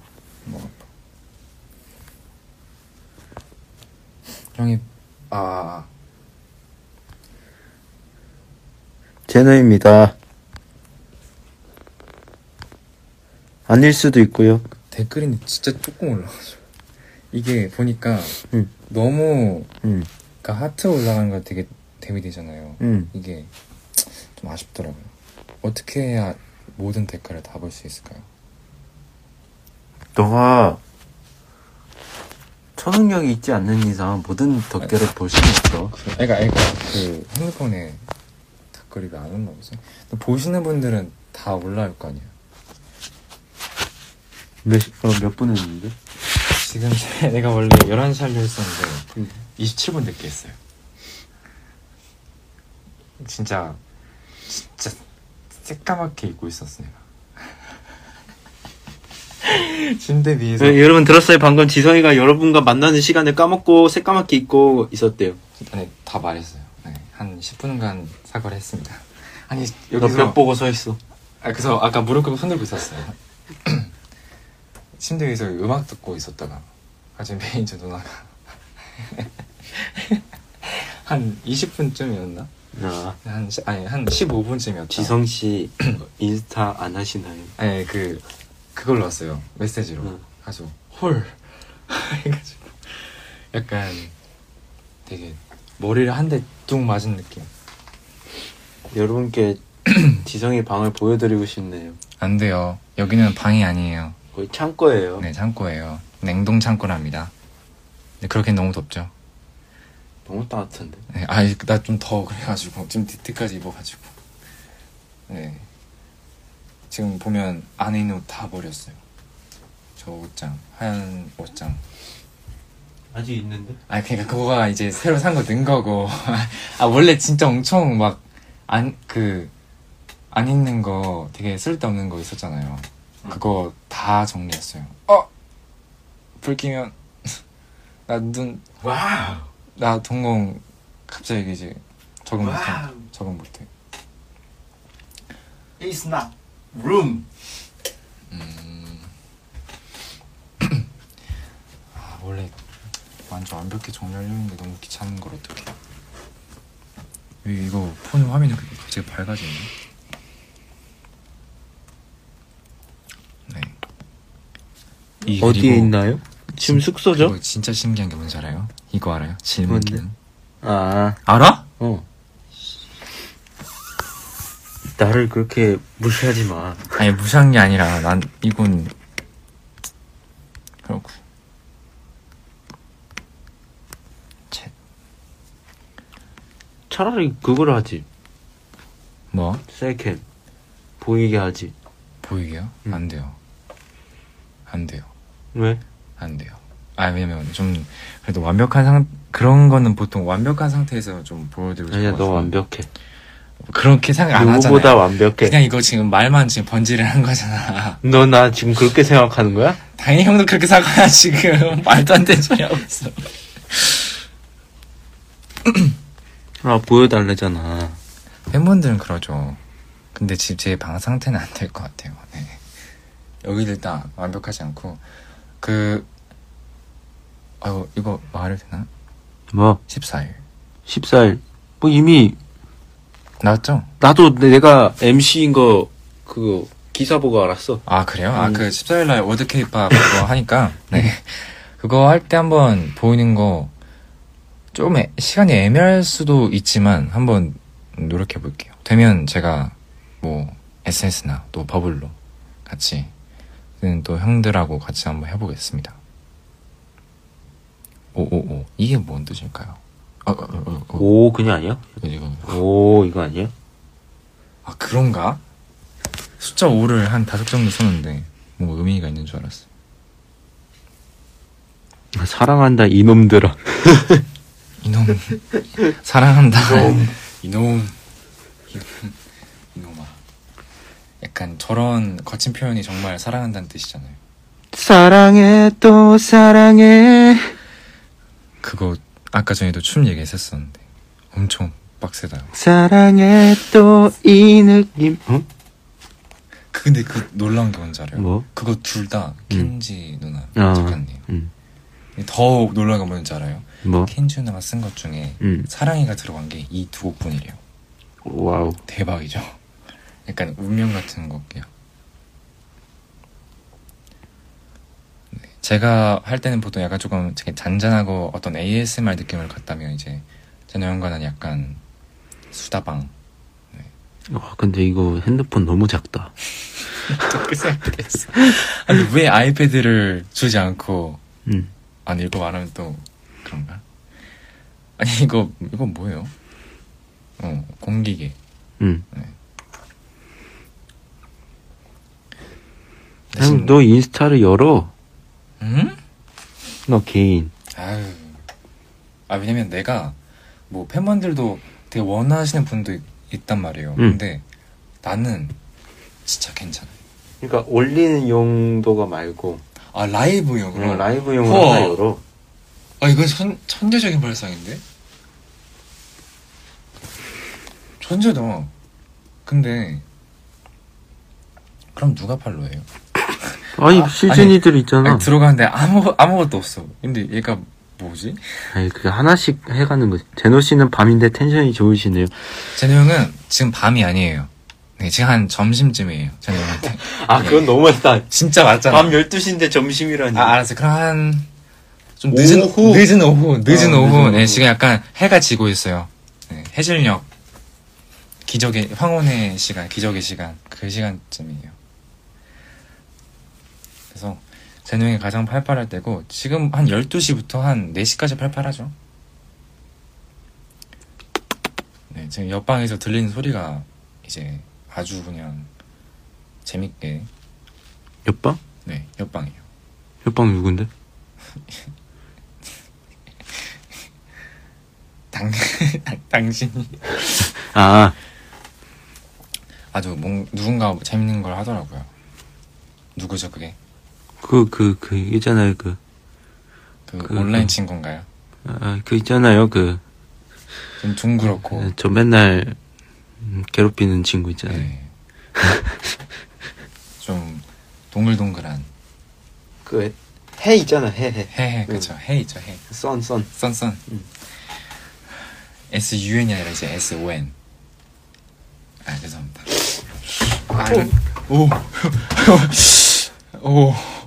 형이 아 제노입니다. 아닐 수도 있고요. 댓글이 진짜 조금 올라가죠. 이게 보니까 응. 너무 응, 그러니까 하트 올라가는 거 되게 데미되잖아요. 응. 이게 좀 아쉽더라고요. 어떻게 해야 모든 댓글을 다 볼 수 있을까요? 너가 초능력이 있지 않는 이상 모든 덕결을 볼 수는 없어. 그러니까, 그러니까 그 핸드폰에 댓글이 왜안 올라 보지? 보시는 분들은 다 올라올 거 아니에요. 몇, 어, 몇분 했는데? 지금 제- 내가 원래 11시 하려 했었는데 응. 27분 늦게 했어요. 진짜 진짜 새까맣게 입고 있었어 내가. 침대 위에서 네, 여러분 들었어요? 방금 지성이가 여러분과 만나는 시간을 까먹고 새까맣게 입고 있었대요. 아니 다 말했어요. 네, 한 10분간 사과를 했습니다. 아니 너 여기서 벽 보고 서 있어. 아, 그래서 아까 무릎 꿇고 손 들고 있었어요. 침대 위에서 음악 듣고 있었다가 아직 매니저 누나가 한 20분쯤이었나? 아, 한 시- 아니 한 15분쯤이었다. 지성 씨 인스타 안 하시나요? 아니 그 그걸로 왔어요 메시지로. 응. 아주 홀 해가지고 약간 되게 머리를 한 대 뚝 맞은 느낌. 여러분께 지성이 방을 보여드리고 싶네요. 안 돼요. 여기는 방이 아니에요. 거의 창고예요. 네 창고예요. 냉동 창고랍니다. 근데 그렇게 너무 덥죠. 너무 따뜻한데. 네, 아니 나 좀 더 그래가지고 지금 니트까지 입어가지고 네 지금 보면 안에 있는 옷 다 버렸어요. 저 옷장 하얀 옷장. 아직 있는데? 아 그러니까 그거가 이제 새로 산거 넣은 거고. 아 원래 진짜 엄청 막 안 그안 입는 거 되게 쓸데없는 거 있었잖아요. 그거 다 정리했어요. 어 불 끼면 나 눈 와우. 나 동공 갑자기 이제 적응 못해. 적응 못해. It's not room. 음. 아 원래 완전 완벽히 정리하려 했는데 너무 귀찮은 걸 어떡해 왜 이거 폰 화면이 그렇게 갑자기 밝아지네 네 이- 어디에 그리고 있나요? 지금 숙소죠? 그리고 진짜 신기한 게 뭔지 알아요? 이거 알아요? 질문 뭔데? 아, 알아? 어. 나를 그렇게 무시하지 마. 아니 무시한 게 아니라 난 이건 그렇고 챗 차라리 그걸 하지. 뭐? 셀캠. 보이게 하지. 보이게요? 음. 안 돼요 안 돼요 왜? 안 돼요 아 왜냐면 좀 그래도 완벽한 상 그런 거는 보통 완벽한 상태에서 좀 보여드리고 싶어서 아니야, 너 완벽해. 그렇게 생각 안 하잖아요 누구보다 완벽해. 그냥 이거 지금 말만 지금 번지를 한 거잖아 너 나 지금 그렇게 생각하는 거야? 당연히 형도 그렇게 생각하야 지금 말도 안 되는 소리 하고 있어 아, 보여달래잖아. 팬분들은 그러죠. 근데 지금 제 방 상태는 안 될 것 같아요. 네. 여기 일단 완벽하지 않고 그 아유 이거 말해도 되나? 뭐, 14일 14일. 뭐 이미, 나왔죠? 나도 내가 MC인 거, 그거, 기사 보고 알았어. 아 그래요? 아 음. 그 14일 날 월드 케이팝 그거 하니까 네 그거 할 때 한번 보이는 거 좀 시간이 애매할 수도 있지만 한번 노력해 볼게요. 되면 제가 뭐 SNS나 또 버블로 같이 또 형들하고 같이 한번 해보겠습니다. 오오오 이게 뭔 뜻일까요? 어, 어, 어. 오, 그냥 아니야? 이거 이거 오, 이거 아니야? 아 그런가? 숫자 5를 한 다섯 정도 썼는데 뭐 의미가 있는 줄 알았어. 사랑한다 이놈들아. 이놈 사랑한다 이놈 이놈 이놈아 약간 저런 거친 표현이 정말 사랑한다는 뜻이잖아요 사랑해 또 사랑해. 그거 아까 전에도 춤 얘기했었었는데 엄청 빡세다 사랑해 또 이 느낌. 어? 그- 근데 그 놀라운 게 뭔지 알아요? 뭐? 그거 둘다 음. 켄지 누나 아, 작가님 음. 더 놀라운 게 뭔지 알아요? 뭐? 켄지 누나가 쓴 것 중에 음. 사랑이가 들어간 게 이 두 곡뿐이래요 wow. 대박이죠 약간 운명 같은 곡이요 제가 할 때는 보통 약간 조금 되게 잔잔하고 어떤 ASMR 느낌을 갔다면 이제 제노 형과는 약간 수다방 와 근데 이거 핸드폰 너무 작다. 그 생각했어 아니 왜 아이패드를 주지 않고 음. 아니 이거 말하면 또 그런가? 아니 이거 이거 뭐예요? 어 공기계 음. 대신- 형, 너 인스타를 열어. 음? 너 개인. 아유 아 왜냐면 내가 뭐 팬분들도 되게 원하시는 분도 있, 단 말이에요. 음. 근데 나는 진짜 괜찮아. 그러니까 올리는 용도가 말고 아 라이브용으로. 그냥 라이브용으로 열어. 아 이건 천, 천재적인 발상인데? 천재다. 근데 그럼 누가 팔로해요? 아니 아, 시즌이들 있잖아. 아니, 들어가는데 아무 아무것도 없어. 근데 얘가 뭐지? 아니 그게 하나씩 해가는 거지. 제노 씨는 밤인데 텐션이 좋으시네요. 제노 형은 지금 밤이 아니에요. 네, 지금 한 점심쯤이에요. 제노 형한테. 아 그건 너무했다. 진짜 맞잖아. 밤 12시인데 점심이라니. 아, 알았어. 그럼 한, 좀 늦은, 오후? 늦은 오후, 늦은 어, 오후. 네. 지금 약간 해가 지고 있어요. 네, 해질녘. 기적의, 황혼의 시간, 기적의 시간. 그 시간쯤이에요. 형이 가장 팔팔할 때고, 지금 한 12시부터 한 4시까지 팔팔하죠. 네, 지금 옆방에서 들리는 소리가 이제 아주 그냥 재밌게, 옆방? 네, 옆방이에요. 옆방 누군데? 당, 당신이 아 아주 뭔, 누군가 재밌는 걸 하더라고요. 누구죠 그게? 그 그 그 있잖아요 그. 그, 그- 온라인 그- 친구인가요? 아, 그 있잖아요 그. 좀 둥그렇고. 저 맨날 음, 괴롭히는 친구 있잖아요. 네. 좀 동글동글한 그 해 있잖아 해 해. 해 해 그쵸 해 있죠 해. 선 선. 썬썬. 음. S U N이 아니라 이제 S O N. 아 죄송합니다. 아, 오. 오.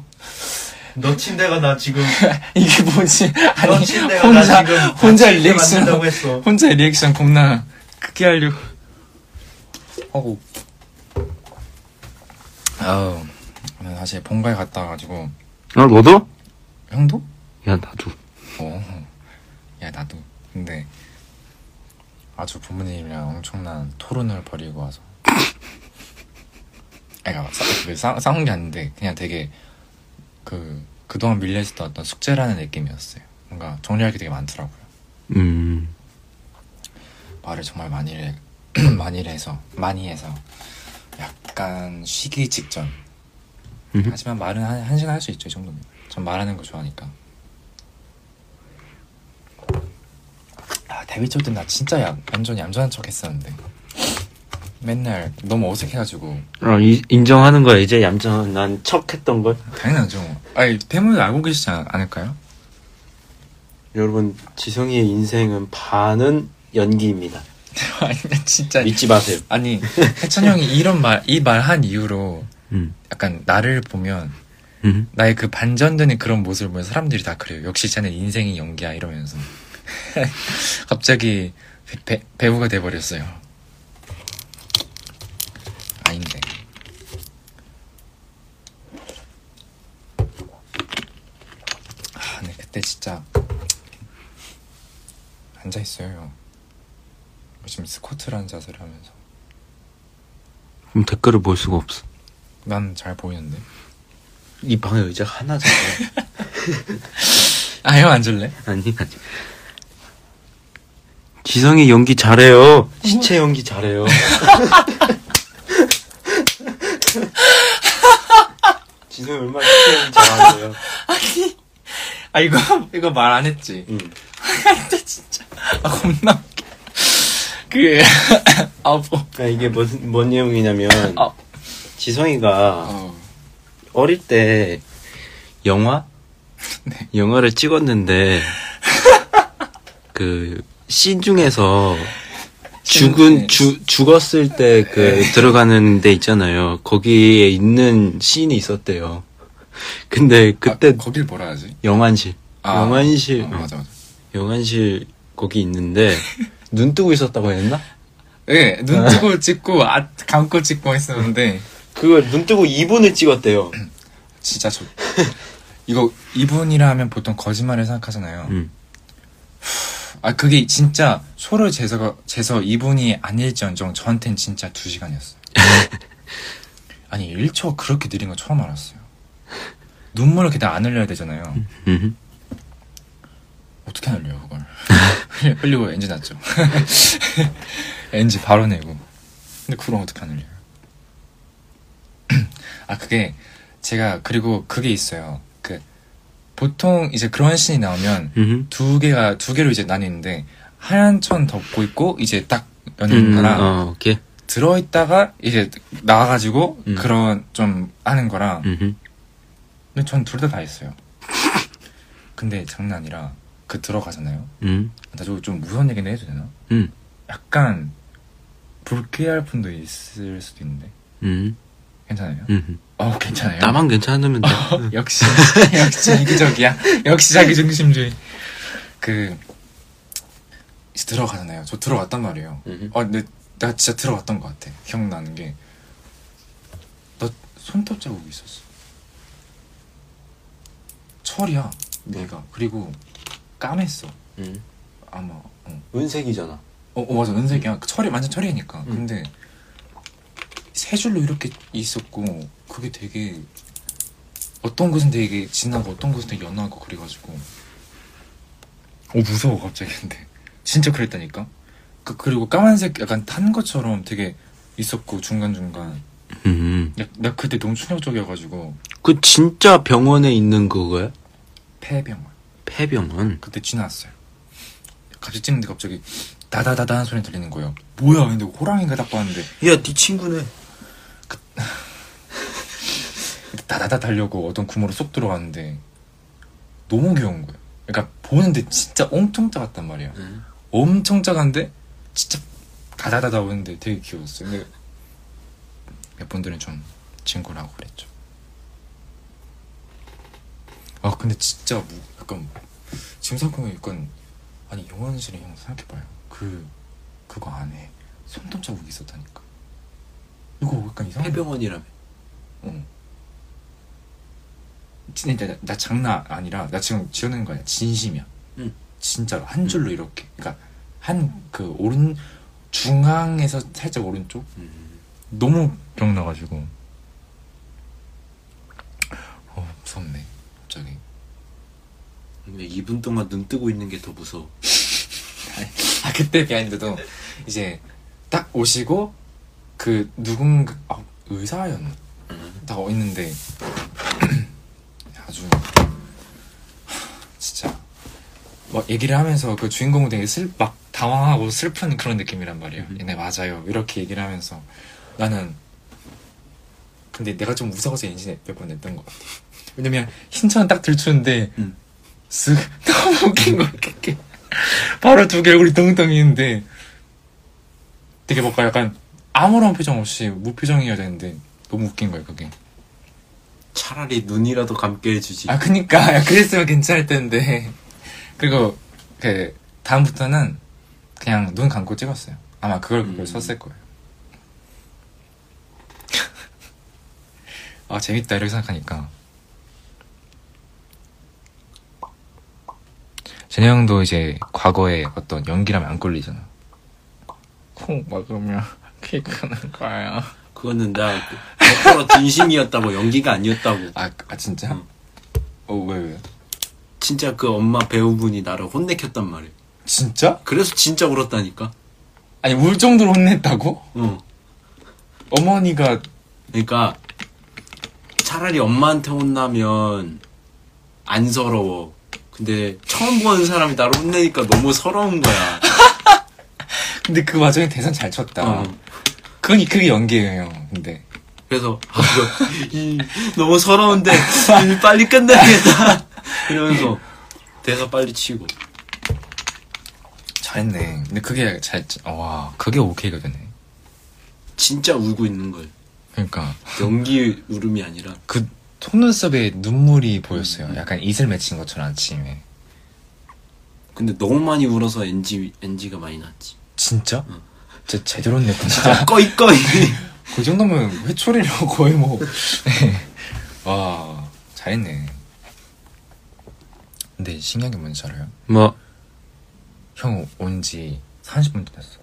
너 침대가 나 지금 이게 뭐지? 너 아니 침대가 혼자 나 지금 혼자 침대 리액션 만든다고 했어. 혼자 리액션 겁나 크게 하려고. 하고. 아우 오늘 사실 본가에 갔다 와가지고 아 너도? 형도? 야 나도. 어. 야 나도. 근데 아주 부모님이랑 엄청난 토론을 벌이고 와서. 아니, 싸, 그 싸, 싸운 게 아닌데 그냥 되게 그 그동안 밀려있었던 어떤 숙제라는 느낌이었어요. 뭔가 정리할 게 되게 많더라고요. 음. 말을 정말 많이 해, 많이 해서 많이 해서 약간 쉬기 직전. 음. 하지만 말은 한, 한 시간 할 수 있죠 이 정도면. 전 말하는 거 좋아하니까. 아 데뷔 초때 나 진짜 야, 완전 얌전한 척 했었는데 맨날 너무 어색해가지고 어 이, 인정하는 거야 이제 얌전한 척했던 걸. 당연하죠. 아니 팬분들 알고 계시지 않- 않을까요? 여러분 지성이의 인생은 반은 연기입니다. 아니 나 진짜 믿지 마세요. 아니 해찬 형이 이런 말 이 말 한 이후로 음. 약간 나를 보면 음. 나의 그 반전되는 그런 모습을 보면 사람들이 다 그래요. 역시 자네 인생이 연기야 이러면서 갑자기 배, 배우가 돼버렸어요. 아닌데. 아, 네 그때 진짜 앉아 있어요. 지금 스쿼트라는 자세를 하면서 그럼 댓글을 볼 수가 없어. 난 잘 보이는데. 이 방에 의자가 하나잖아. 아, 형 앉을래? 아니, 아니. 지성이 연기 잘해요. 시체 연기 잘해요. 지성이 얼마나 시체 연기 잘하세요. 아, 이거, 이거 말 안 했지? 응. 근데 진짜. 아, 겁나 웃겨. 그, 아, 뭐. 그러니까 이게 뭔, 뭔 내용이냐면, 아. 지성이가 어. 어릴 때 영화? 네. 영화를 찍었는데, 그, 씬 중에서 죽은, 주, 죽었을 때 그 들어가는 데 있잖아요. 거기에 있는 씬이 있었대요. 근데 그때 아, 거길 뭐라 하지? 영안실. 아, 영안실. 어, 맞아, 맞아. 영안실 거기 있는데, 눈 뜨고 있었다고 했나? 예, 눈 뜨고 찍고, 아, 감고 찍고 했었는데, 그걸 눈 뜨고 2분을 찍었대요. 진짜 저, 이거, 이분이라 하면 보통 거짓말을 생각하잖아요. 음. 아, 그게 진짜 소를 재서, 재서 이분이 아닐지언정 저한텐 진짜 두 시간이었어요. 아니, 1초 그렇게 느린 거 처음 알았어요. 눈물을 그냥 안 흘려야 되잖아요. 음. 어떻게 안 흘려요, 그걸? 흘리고 엔진 났죠. 엔진 바로 내고. 근데 그럼 어떻게 안 흘려요? 아, 그게, 제가, 그리고 그게 있어요. 그, 보통 이제 그런 씬이 나오면, 음. 두 개가 두 개로 이제 나뉘는데 하얀 천 덮고 있고 이제 딱 음, 거랑 어, 오케이. 들어 있다가 이제 나와가지고 음. 그런 좀 하는 거랑 음. 근데 전 둘 다 다 했어요. 근데 장난 아니라 그 들어가잖아요. 음. 나 저거 좀 무서운 얘기는 해도 되나? 음. 약간 불쾌할 분도 있을 수도 있는데 음. 괜찮아요? 음. 어 괜찮아요. 나만 괜찮으면 돼. 어, 역시 역시 이기적이야. 역시 자기 중심주의. 그 이제 들어가잖아요. 저 들어갔단 말이에요. 음. 어, 근데 나 진짜 들어갔던 것 같아. 기억나는 게. 너 손톱 자국이 있었어. 철이야. 내가. 그리고 까맸어. 음. 아마. 어, 은색이잖아. 어, 어, 맞아. 은색이야. 그 철이 완전 철이니까. 음. 근데 세 줄로 이렇게 있었고 그게 되게 어떤 곳은 되게 진하고 어떤 곳은 되게 연하고 그래가지고 어 무서워 갑자기 근데 진짜 그랬다니까 그 그리고 까만색 약간 탄 것처럼 되게 있었고 중간 중간 음. 나 그때 너무 충격적이어가지고 그 진짜 병원에 있는 그거야? 폐병원 폐병원. 그때 지나왔어요 갑자기 찍는데 갑자기 다다다다 하는 소리 들리는 거예요 뭐야 근데 호랑이가 딱 봤는데 야, 네 친구네. 다다다 달려고 어떤 구멍으로 쏙 들어갔는데 너무 귀여운 거예요. 그러니까 보는데 진짜 엄청 작았단 말이에요. 음. 엄청 작은데 진짜 다다다다 오는데 되게 귀여웠어요. 근데 몇 분들은 좀 친구라고 그랬죠. 아 근데 진짜 뭐 약간 지금 생각하면 약간 아니 영화실에 형 생각해봐요. 그 그거 안에 손톱 자국이 있었다니까. 이거 약간 이상한. 폐병원이라며. 어. 진짜 나, 나 장난 아니라 나 지금 지어낸 거야 진심이야. 응. 진짜로 한 줄로 이렇게. 그러니까 한 그 오른 중앙에서 살짝 오른쪽 음. 너무 기억나가지고. 어 무섭네 갑자기. 근데 2분 동안 눈 뜨고 있는 게 더 무서워. 아 그때 비하인드도 이제 딱 오시고 그 누군가 아, 의사였나 딱 있는데 아주 진짜 막 얘기를 하면서 그 주인공은 되게 슬 막 당황하고 슬픈 그런 느낌이란 말이에요. 음. 네 맞아요 이렇게 얘기를 하면서 나는 근데 내가 좀 무서워서 엔진 몇번 냈던 것 같아. 왜냐면 흰천 딱 들추는데 음. 쓱 너무 웃긴 거야 그게. 바로 두 개 얼굴이 덩덩이는데 되게 뭔가 약간 아무런 표정 없이 무표정이어야 되는데 너무 웃긴 거예요 그게 차라리 눈이라도 감게 해주지. 아 그니까 야, 그랬으면 괜찮을 텐데 그리고 그 다음부터는 그냥 눈 감고 찍었어요 아마 그걸 그걸 음. 썼을 거예요 아 재밌다 이렇게 생각하니까 제네 형도 이제 과거에 어떤 연기라면 안 걸리잖아 콩 먹으면 키 크는 거야 그거는 나100% 진심이었다고 연기가 아니었다고. 아, 아 진짜? 응. 어왜 왜? 진짜 그 엄마 배우분이 나를 혼내켰단 말이야. 진짜? 그래서 진짜 울었다니까. 아니 울 정도로 혼냈다고? 어. 어머니가 그러니까 차라리 엄마한테 혼나면 안 서러워. 근데 처음 보는 사람이 나를 혼내니까 너무 서러운 거야. 근데 그 와중에 대선 잘 쳤다. 어. 그건 그게 연기예요. 형. 근데 그래서 아, 이거, 이, 너무 서러운데 이, 빨리 끝내야겠다. 이러면서 대사 빨리 치고. 잘했네. 근데 그게 잘, 와, 그게 오케이가 되네. 진짜 울고 있는 걸. 그러니까 연기 울음이 아니라 그 속눈썹에 눈물이 보였어요. 약간 이슬 맺힌 것처럼 아침에. 근데 너무 많이 울어서 NG NG가 많이 났지. 진짜? 진짜 제대로 냈구나. 진짜 꺼이 꺼이. 그 정도면 회초리라고 거의 뭐. 네. 와, 잘했네. 근데 신기한 게 뭔지 알아요? 뭐 형 온 지 30분 됐어.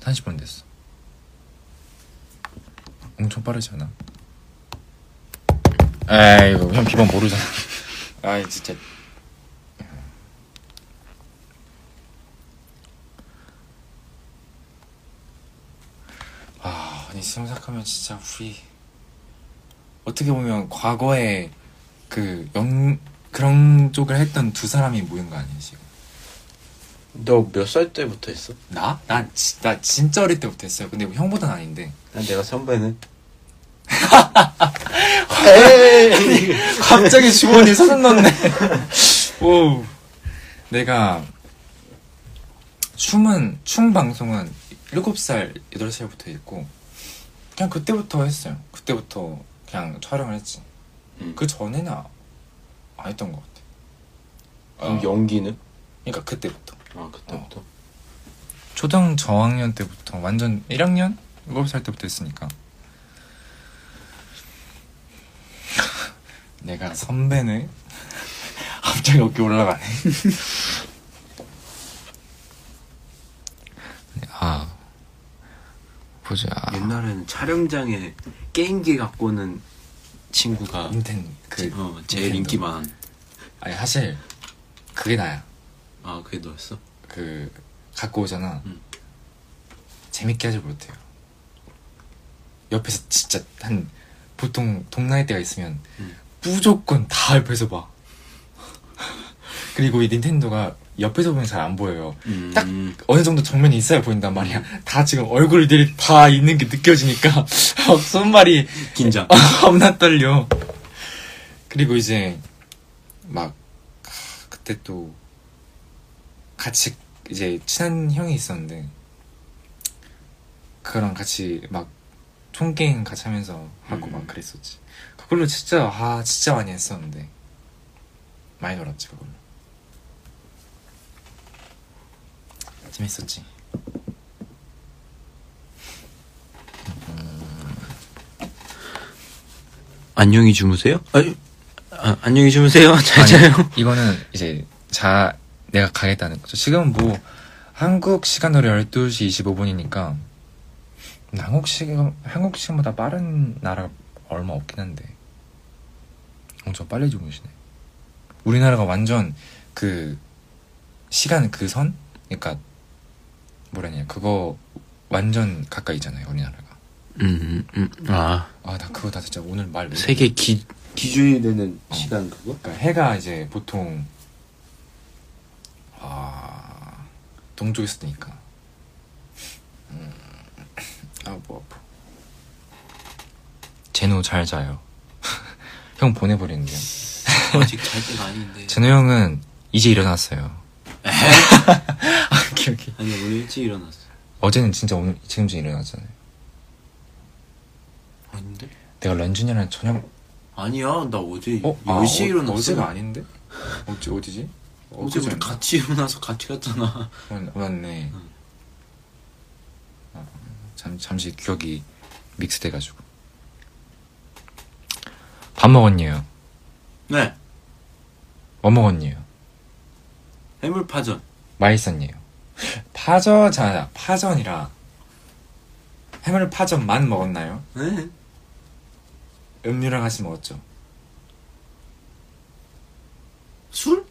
30분 됐어. 엄청 빠르지 않아? 에이, 이거 형 비번 모르잖아. 아이, 진짜. 아, 아니, 생각하면 진짜 우리. 어떻게 보면 과거에 그 영, 그런 쪽을 했던 두 사람이 모인 거 아니야, 지금? 너 몇 살 때부터 했어? 나? 나, 지- 나 진짜 어릴 때부터 했어요. 근데 형보단 아닌데. 난 내가 선배는. 갑자기 주머니에 손을 넣네. 오. 내가 춤은, 춤 방송은 7살, 8살부터 했고, 그냥 그때부터 했어요. 그때부터 그냥 촬영을 했지. 음. 그 전에는 아- 안 했던 것 같아. 그럼 어, 연기는? 그러니까 그때부터. 아 그때부터. 초등 저학년 때부터 완전 1학년? 7살 때부터 했으니까 내가 선배네? 갑자기 어깨 올라가네 아 보자 옛날에는 촬영장에 게임기 갖고 오는 친구가 닌텐 그 어, 제일. 인기 많은. 아니 사실 그게 나야 아 그게 너였어? 그 갖고 오잖아 음. 재밌게 하지 못해요 옆에서 진짜 한 보통 동나이 때가 있으면 음. 무조건 다 옆에서 봐 그리고 이 닌텐도가 옆에서 보면 잘 안 보여요 음. 딱 어느 정도 정면이 있어야 보인단 말이야 다 지금 얼굴들이 다 있는 게 느껴지니까 막 손발이 긴장. 겁나 떨려. 그리고 이제 막 하, 그때 또 같이 이제 친한 형이 있었는데 그랑 같이 막 총게임 같이 하면서 하고 음. 막 그랬었지. 그걸로 진짜 아 진짜 많이 했었는데 많이 놀았지 그걸로. 재밌었지. 안녕히 주무세요? 아, 아, 안녕히 주무세요. 잘 자요. 이거는 이제 자 내가 가겠다는 거죠. 지금 뭐 한국 시간으로 12시 25분이니까 한국 시간 한국 시간보다 빠른 나라가 얼마 없긴 한데 엄청 빨리 주무시네. 우리나라가 완전 그 시간 그 선? 그러니까 뭐라냐 그거 완전 가까이잖아요 우리나라가. 음, 음, 아 아 나 그거 다 진짜 오늘 말 왜- 세계 기 기준이 되는 어. 시간 그거? 그러니까 해가 이제 보통 아 동쪽에서 뜨니까 음, 아뭐 아파 제노 잘 자요 형 보내버리는데요 아직 잘 때가 아닌데. 제노 형은 이제 일어났어요 아 기억이 아니 오늘 일찍 일어났어. 어제는 진짜 오늘 지금쯤 일어났잖아요 아닌데? 내가 런쥔이랑 저녁 아니야 나 어제 어? 10시에 아, 일어났어. 어, 어제가 아닌데? 어디, 어디지? 어제 우리? 같이 일어나서 같이 갔잖아. 어, 맞네. 응. 어, 잠, 잠시 기억이 믹스돼가지고. 밥 먹었니요? 네. 뭐 먹었니요? 해물파전. 맛있었니요? 파전, 자, 파전이라. 해물 파전만 먹었나요? 네. 음료랑 같이 먹었죠. 술?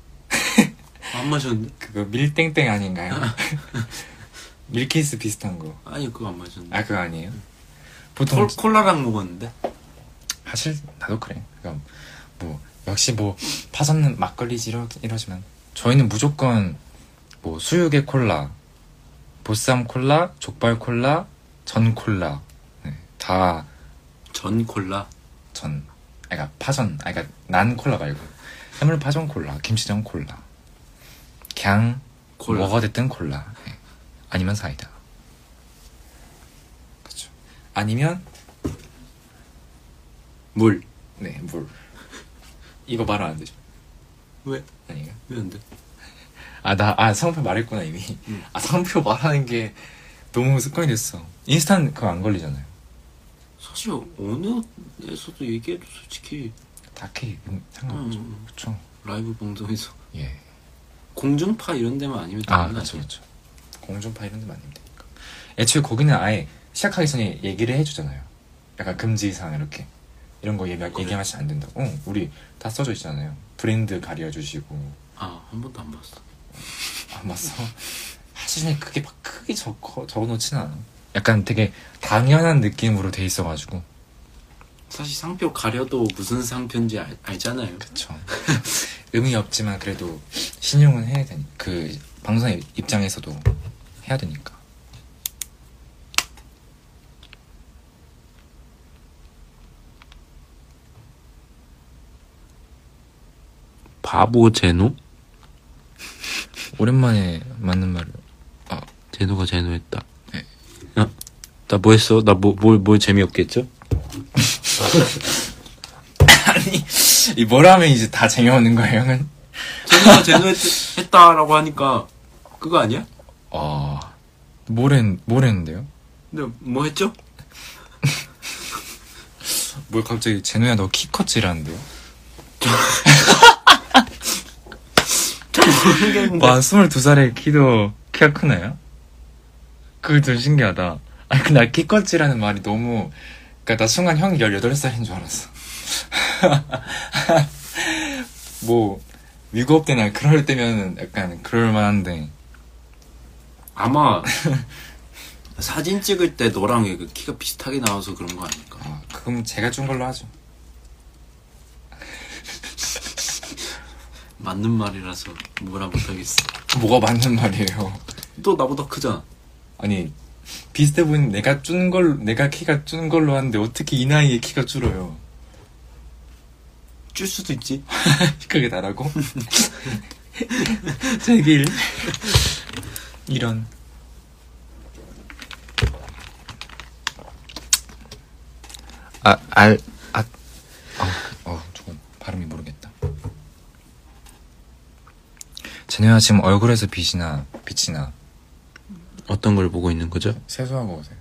안 마셨는데? 그거 밀땡땡 아닌가요? 밀키스 비슷한 거. 아니 그거 안 마셨는데. 아 그거 아니에요? 보통 콜, 콜라랑 먹었는데. 사실 나도 그래. 그러니까 뭐 역시 뭐 파전은 막걸리지 이러, 이러지만 저희는 무조건 뭐 수육의 콜라, 보쌈 콜라, 족발 콜라, 전 콜라 네, 다전 콜라. 전. 아 그러니까 파전. 아 그러니까 난 콜라 말고 해물 파전 콜라, 김치전 콜라, 그냥 콜라. 뭐가 됐든 콜라. 네. 아니면 사이다. 그렇죠. 아니면 물. 네 물. 이거 말은 안 되죠. 왜? 아니에요? 왜안 돼? 아, 나, 아, 성표 말했구나, 이미. 응. 아, 성표 말하는 게 너무 습관이 됐어. 인스타는 그거 안 걸리잖아요. 사실 어느 에서도 얘기해도 솔직히 딱히 음, 상관없죠. 음. 그쵸. 라이브 방송에서 예. 공중파 이런 데만 아니면 아, 아니야? 그쵸. 공중파 이런 데만 아니면 되니까. 애초에 거기는 아예 시작하기 전에 얘기를 해주잖아요. 약간 금지사항 이렇게. 이런 거 얘기, 그래? 얘기하시면 안 된다고. 응, 우리 다 써져 있잖아요. 브랜드 가려주시고. 아, 한 번도 안 봤어. 안 봤어? 사실 그게 막 크게 적어, 적어놓지는 않아. 약간 되게 당연한 느낌으로 돼 있어가지고. 사실 상표 가려도 무슨 상표인지 알, 알잖아요. 그쵸. 의미 없지만 그래도 신용은 해야 되니 그 방송 입장에서도 해야 되니까. 바보 제노? 오랜만에 맞는 말을. 아, 제노가 제노했다. 네. 야, 나 뭐 했어? 나 뭐, 뭘, 뭘 재미없겠죠? 아니, 이 뭐라 하면 이제 다 재미없는 거예요, 형은? 제노가 제노했다라고 하니까 그거 아니야? 아, 뭘, 했, 뭘 했는데요? 근데 뭐 했죠? 뭘 갑자기 제노야 너 키 컸지라는데요? 모르겠는데. 와, 22살에 키도 키가 크나요? 그게 좀 신기하다. 아니, 근데 키 컸지라는 말이 너무, 그니까 나 순간 형이 18살인 줄 알았어. 뭐, 위급 때나 그럴 때면 약간 그럴만한데. 아마 사진 찍을 때 너랑 그 키가 비슷하게 나와서 그런 거 아닐까? 아, 그럼 제가 준 걸로 하죠. 맞는 말이라서 뭐라 못하겠어. 뭐가 맞는 말이에요. 또 나보다 크잖아. 아니, 비슷해 보이는 내가 준 걸, 내가 키가 준 걸로 하는데 어떻게 이 나이에 키가 줄어요? 줄 수도 있지. 그게 나라고? 제길. 이런. 아, 알, 아, 어, 어, 조금 발음이 모르겠다. 제네야 지금 얼굴에서 빛이 나, 빛이 나. 어떤 걸 보고 있는 거죠? 세수하고 오세요.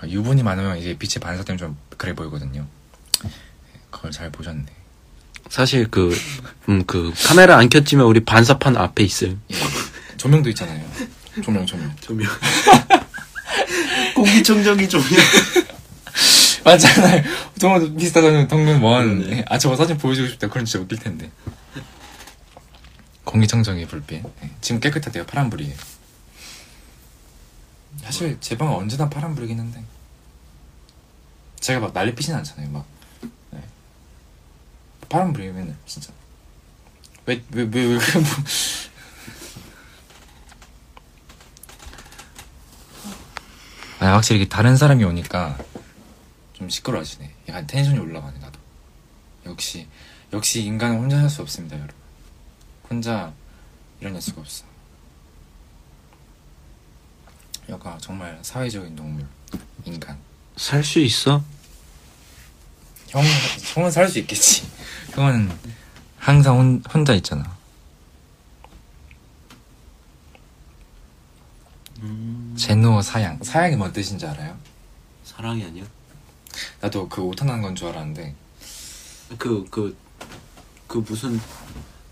아, 유분이 많으면 이제 빛의 반사되면 좀 그래 보이거든요. 그걸 잘 보셨네. 사실 그, 음, 그, 카메라 안 켰지만 우리 반사판 앞에 있어요. 예. 조명도 있잖아요. 조명, 조명. 조명. 공기청정기 조명. 맞잖아요. 동호 비슷하다는 동문 원. 네. 아, 저거 사진 보여주고 싶다. 그럼 진짜 웃길 텐데. 공기청정기 불빛. 네. 지금 깨끗하대요. 파란불이에요. 사실 제 방은 언제나 파란불이긴 한데. 제가 막 난리 피진 않잖아요. 막. 네. 파란불이에요, 맨날. 진짜. 왜, 왜, 왜, 왜, 뭐. 아, 확실히 다른 사람이 오니까 좀 시끄러워지네. 약간 텐션이 올라가네, 나도. 역시, 역시 인간은 혼자 살 수 없습니다, 여러분. 혼자 일어날 수가 없어. 여가 정말 사회적인 동물, 인간. 살 수 있어? 형, 형은 살 수 있겠지. 형은 항상 혼, 혼자 있잖아. 음, 제노 사양. 사양이 뭔 뜻인지 알아요? 사랑이 아니야? 나도 그 오타난 건 줄 알았는데. 그, 그, 그 무슨,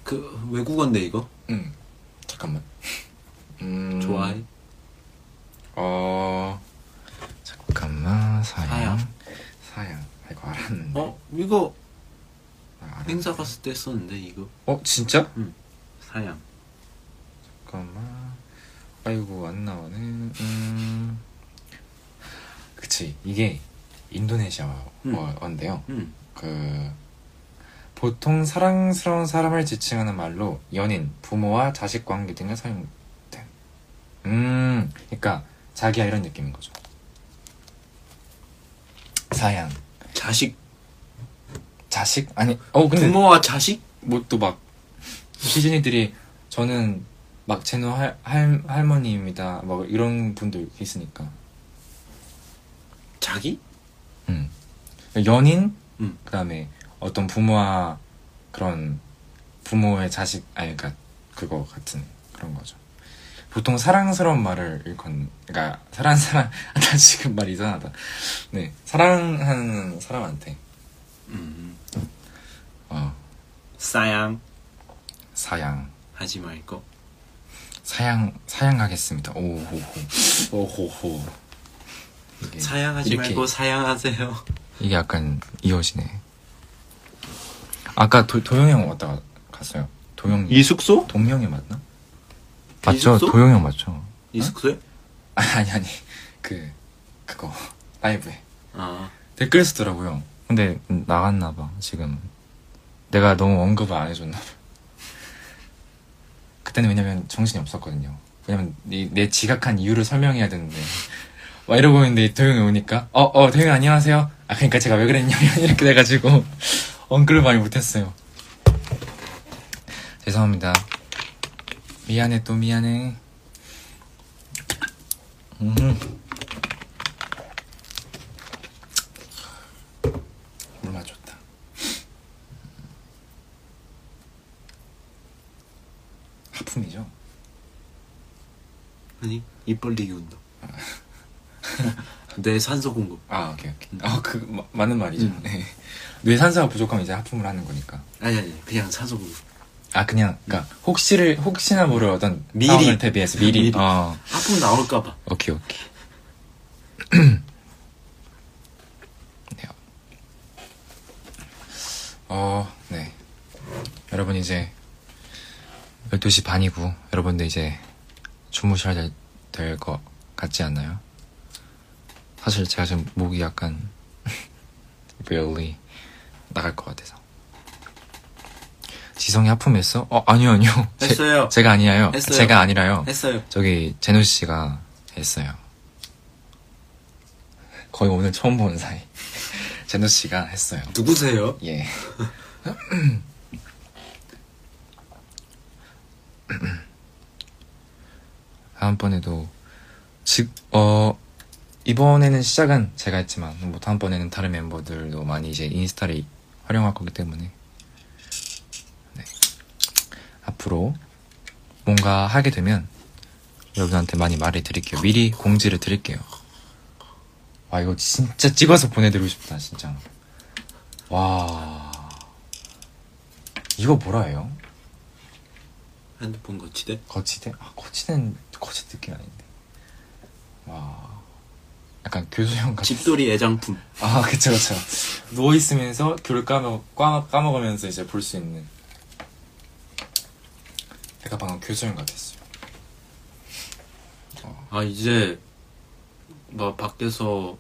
그 외국어인데 이거? 음, 잠깐만. 음, 좋아해? 어, 잠깐만, 사양. 사양. 사양. 아, 이거 알았는데. 어? 이거 아, 행사 갔을 때 했었는데 이거 어 진짜? 사양. 잠깐만. 아이고 안 나오네. 음. 그치 이게 인도네시아어인데요. 음. 그 보통 사랑스러운 사람을 지칭하는 말로 연인, 부모와 자식 관계 등에 사용된. 음, 그러니까 자기야 이런 느낌인 거죠. 사양, 자식 자식 아니, 어 근데 부모와 자식? 뭐 또 막 시즈니들이 저는 막 제노 할, 할 할머니입니다. 뭐 이런 분들 있으니까. 자기? 음. 연인, 음. 그다음에 어떤 부모와 그런 부모의 자식, 아니 그러니까 그거 같은 그런 거죠. 보통 사랑스러운 말을 일컫는, 그러니까 사랑 사랑, 나 지금 말 이상하다. 네, 사랑하는 사람한테 음. 어 사양 사양, 하지 말고. 사양, 사양하겠습니다. 오호호, 오호호. 사양하지. 말고 사양하세요. 이게 약간 이어지네. 아까 도, 도영이 형 왔다 갔어요. 도영 이 숙소? 동명이 맞나? 맞죠? 숙소? 도영이 형 맞죠? 이 숙소에? 아니 아니 아니 그 그거 라이브에 아. 댓글 쓰더라고요. 근데 나갔나 봐 지금. 내가 너무 언급을 안 해줬나 봐. 그때는 왜냐면 정신이 없었거든요. 왜냐면 이- 내 지각한 이유를 설명해야 되는데 막 이러고 있는데 도영이 오니까 어어 도영이 안녕하세요. 아 그러니까 제가 왜 그랬냐면 이렇게 돼가지고 언급을 많이 못했어요. 죄송합니다. 미안해 또 미안해. 음. 물맛 좋다. 하품이죠? 아니 입 벌리기 운동. 뇌 산소 공급. 아 오케이 오케이. 아그 맞는 말이죠. 네. 뇌 산소가 부족하면 이제 하품을 하는 거니까. 아니 아니 그냥 산소 공급. 아 그냥 그러니까 혹시를 혹시나 모를 어떤 미리. 대비해서 미리. 미리. 어 하품 나올까봐. 오케이 오케이. 네요. 어, 네. 여러분 이제 12시 반이고 여러분들 이제 주무셔야 될 것 같지 않나요? 사실 제가 지금 목이 약간 really 나갈 것 같아서. 지성이 하품했어? 어, 아니요, 아니요. 제- 했어요. 제 가 아니에요. 했어요. 제가 아니라요. 했어요. 저기 제노 씨가 했어요. 거의 오늘 처음 보는 사이. 제노 씨가 했어요. 누구세요? 예. 다음번에도 즉, 어, 이번에는 시작은 제가 했지만, 뭐, 다음번에는 다른 멤버들도 많이 이제 인스타를 활용할 거기 때문에, 네. 앞으로 뭔가 하게 되면, 여러분한테 많이 말을 드릴게요. 미리 공지를 드릴게요. 와, 이거 진짜 찍어서 보내드리고 싶다, 진짜. 와. 이거 뭐라 해요? 핸드폰 거치대? 거치대? 아, 거치대는 거치 느낌 아닌데. 와. 약간 교수형 같은. 집돌이 애장품. 아, 그쵸, 그쵸. 누워 있으면서 귤 까먹, 까먹, 까먹으면서 이제 볼 수 있는. 내가 방금 교수형 같았어요. 아 이제 막 밖에서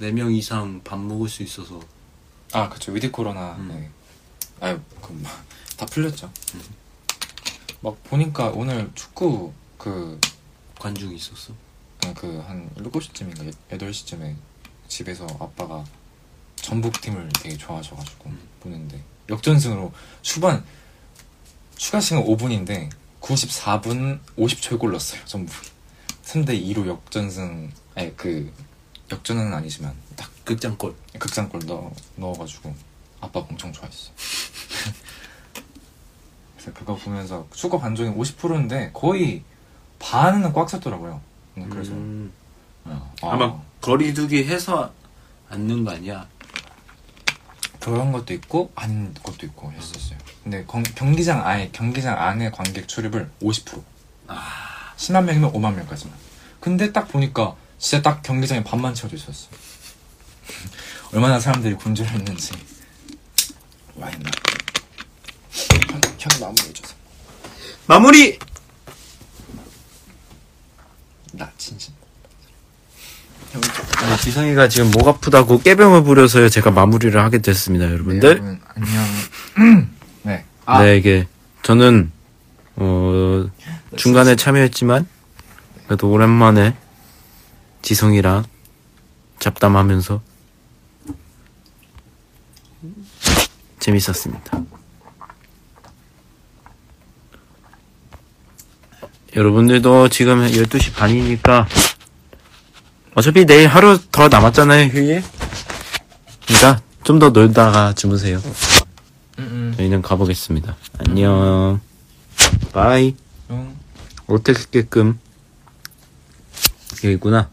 4명 이상 밥 먹을 수 있어서 아, 그쵸. 위드 코로나. 음. 네. 아유, 그, 막, 다 풀렸죠. 막 보니까 오늘 축구 그, 관중이 있었어. 그, 한 7시쯤인가 8시쯤에 집에서 아빠가 전북팀을 되게 좋아하셔가지고 음. 보는데 역전승으로 후반 추가 시간 5분인데 94분 50초에 골 넣었어요 전북 3대 2로 역전승 아니 그 역전은 아니지만 딱 극장골. 극장골 넣어, 넣어가지고 아빠가 엄청 좋아했어 그래서 그거 보면서 축구 반종이 50%인데 거의 반은 꽉 찼더라고요 음, 그래서 음. 어, 아마 거리두기 해서 앉는 거 아니야? 그런 것도 있고 아닌 것도 있고 했었어요. 근데 경, 경기장 아예 경기장 안에 관객 출입을 50%아 10만 명이면 5만 명까지만. 근데 딱 보니까 진짜 딱 경기장에 반만 채워져 있었어. 얼마나 사람들이 군주를 했는지. 와인 나. 형, 형이 마무리해줘서. 마무리! 나 진심. 형, 아니, 지성이가 지금 목 아프다고 깨병을 부려서요. 제가 마무리를 하게 됐습니다, 여러분들. 여러분 안녕. 네. 아, 네, 이게 저는 어 중간에 참여했지만 그래도 오랜만에 지성이랑 잡담하면서 재밌었습니다. 여러분들도 지금 12시 반이니까 어차피 내일 하루 더 남았잖아요, 휴일. 그러니까 좀 더 놀다가 주무세요. 음, 음. 저희는 가보겠습니다. 안녕. 바이. 응. 롯데스게끔 여기 있구나.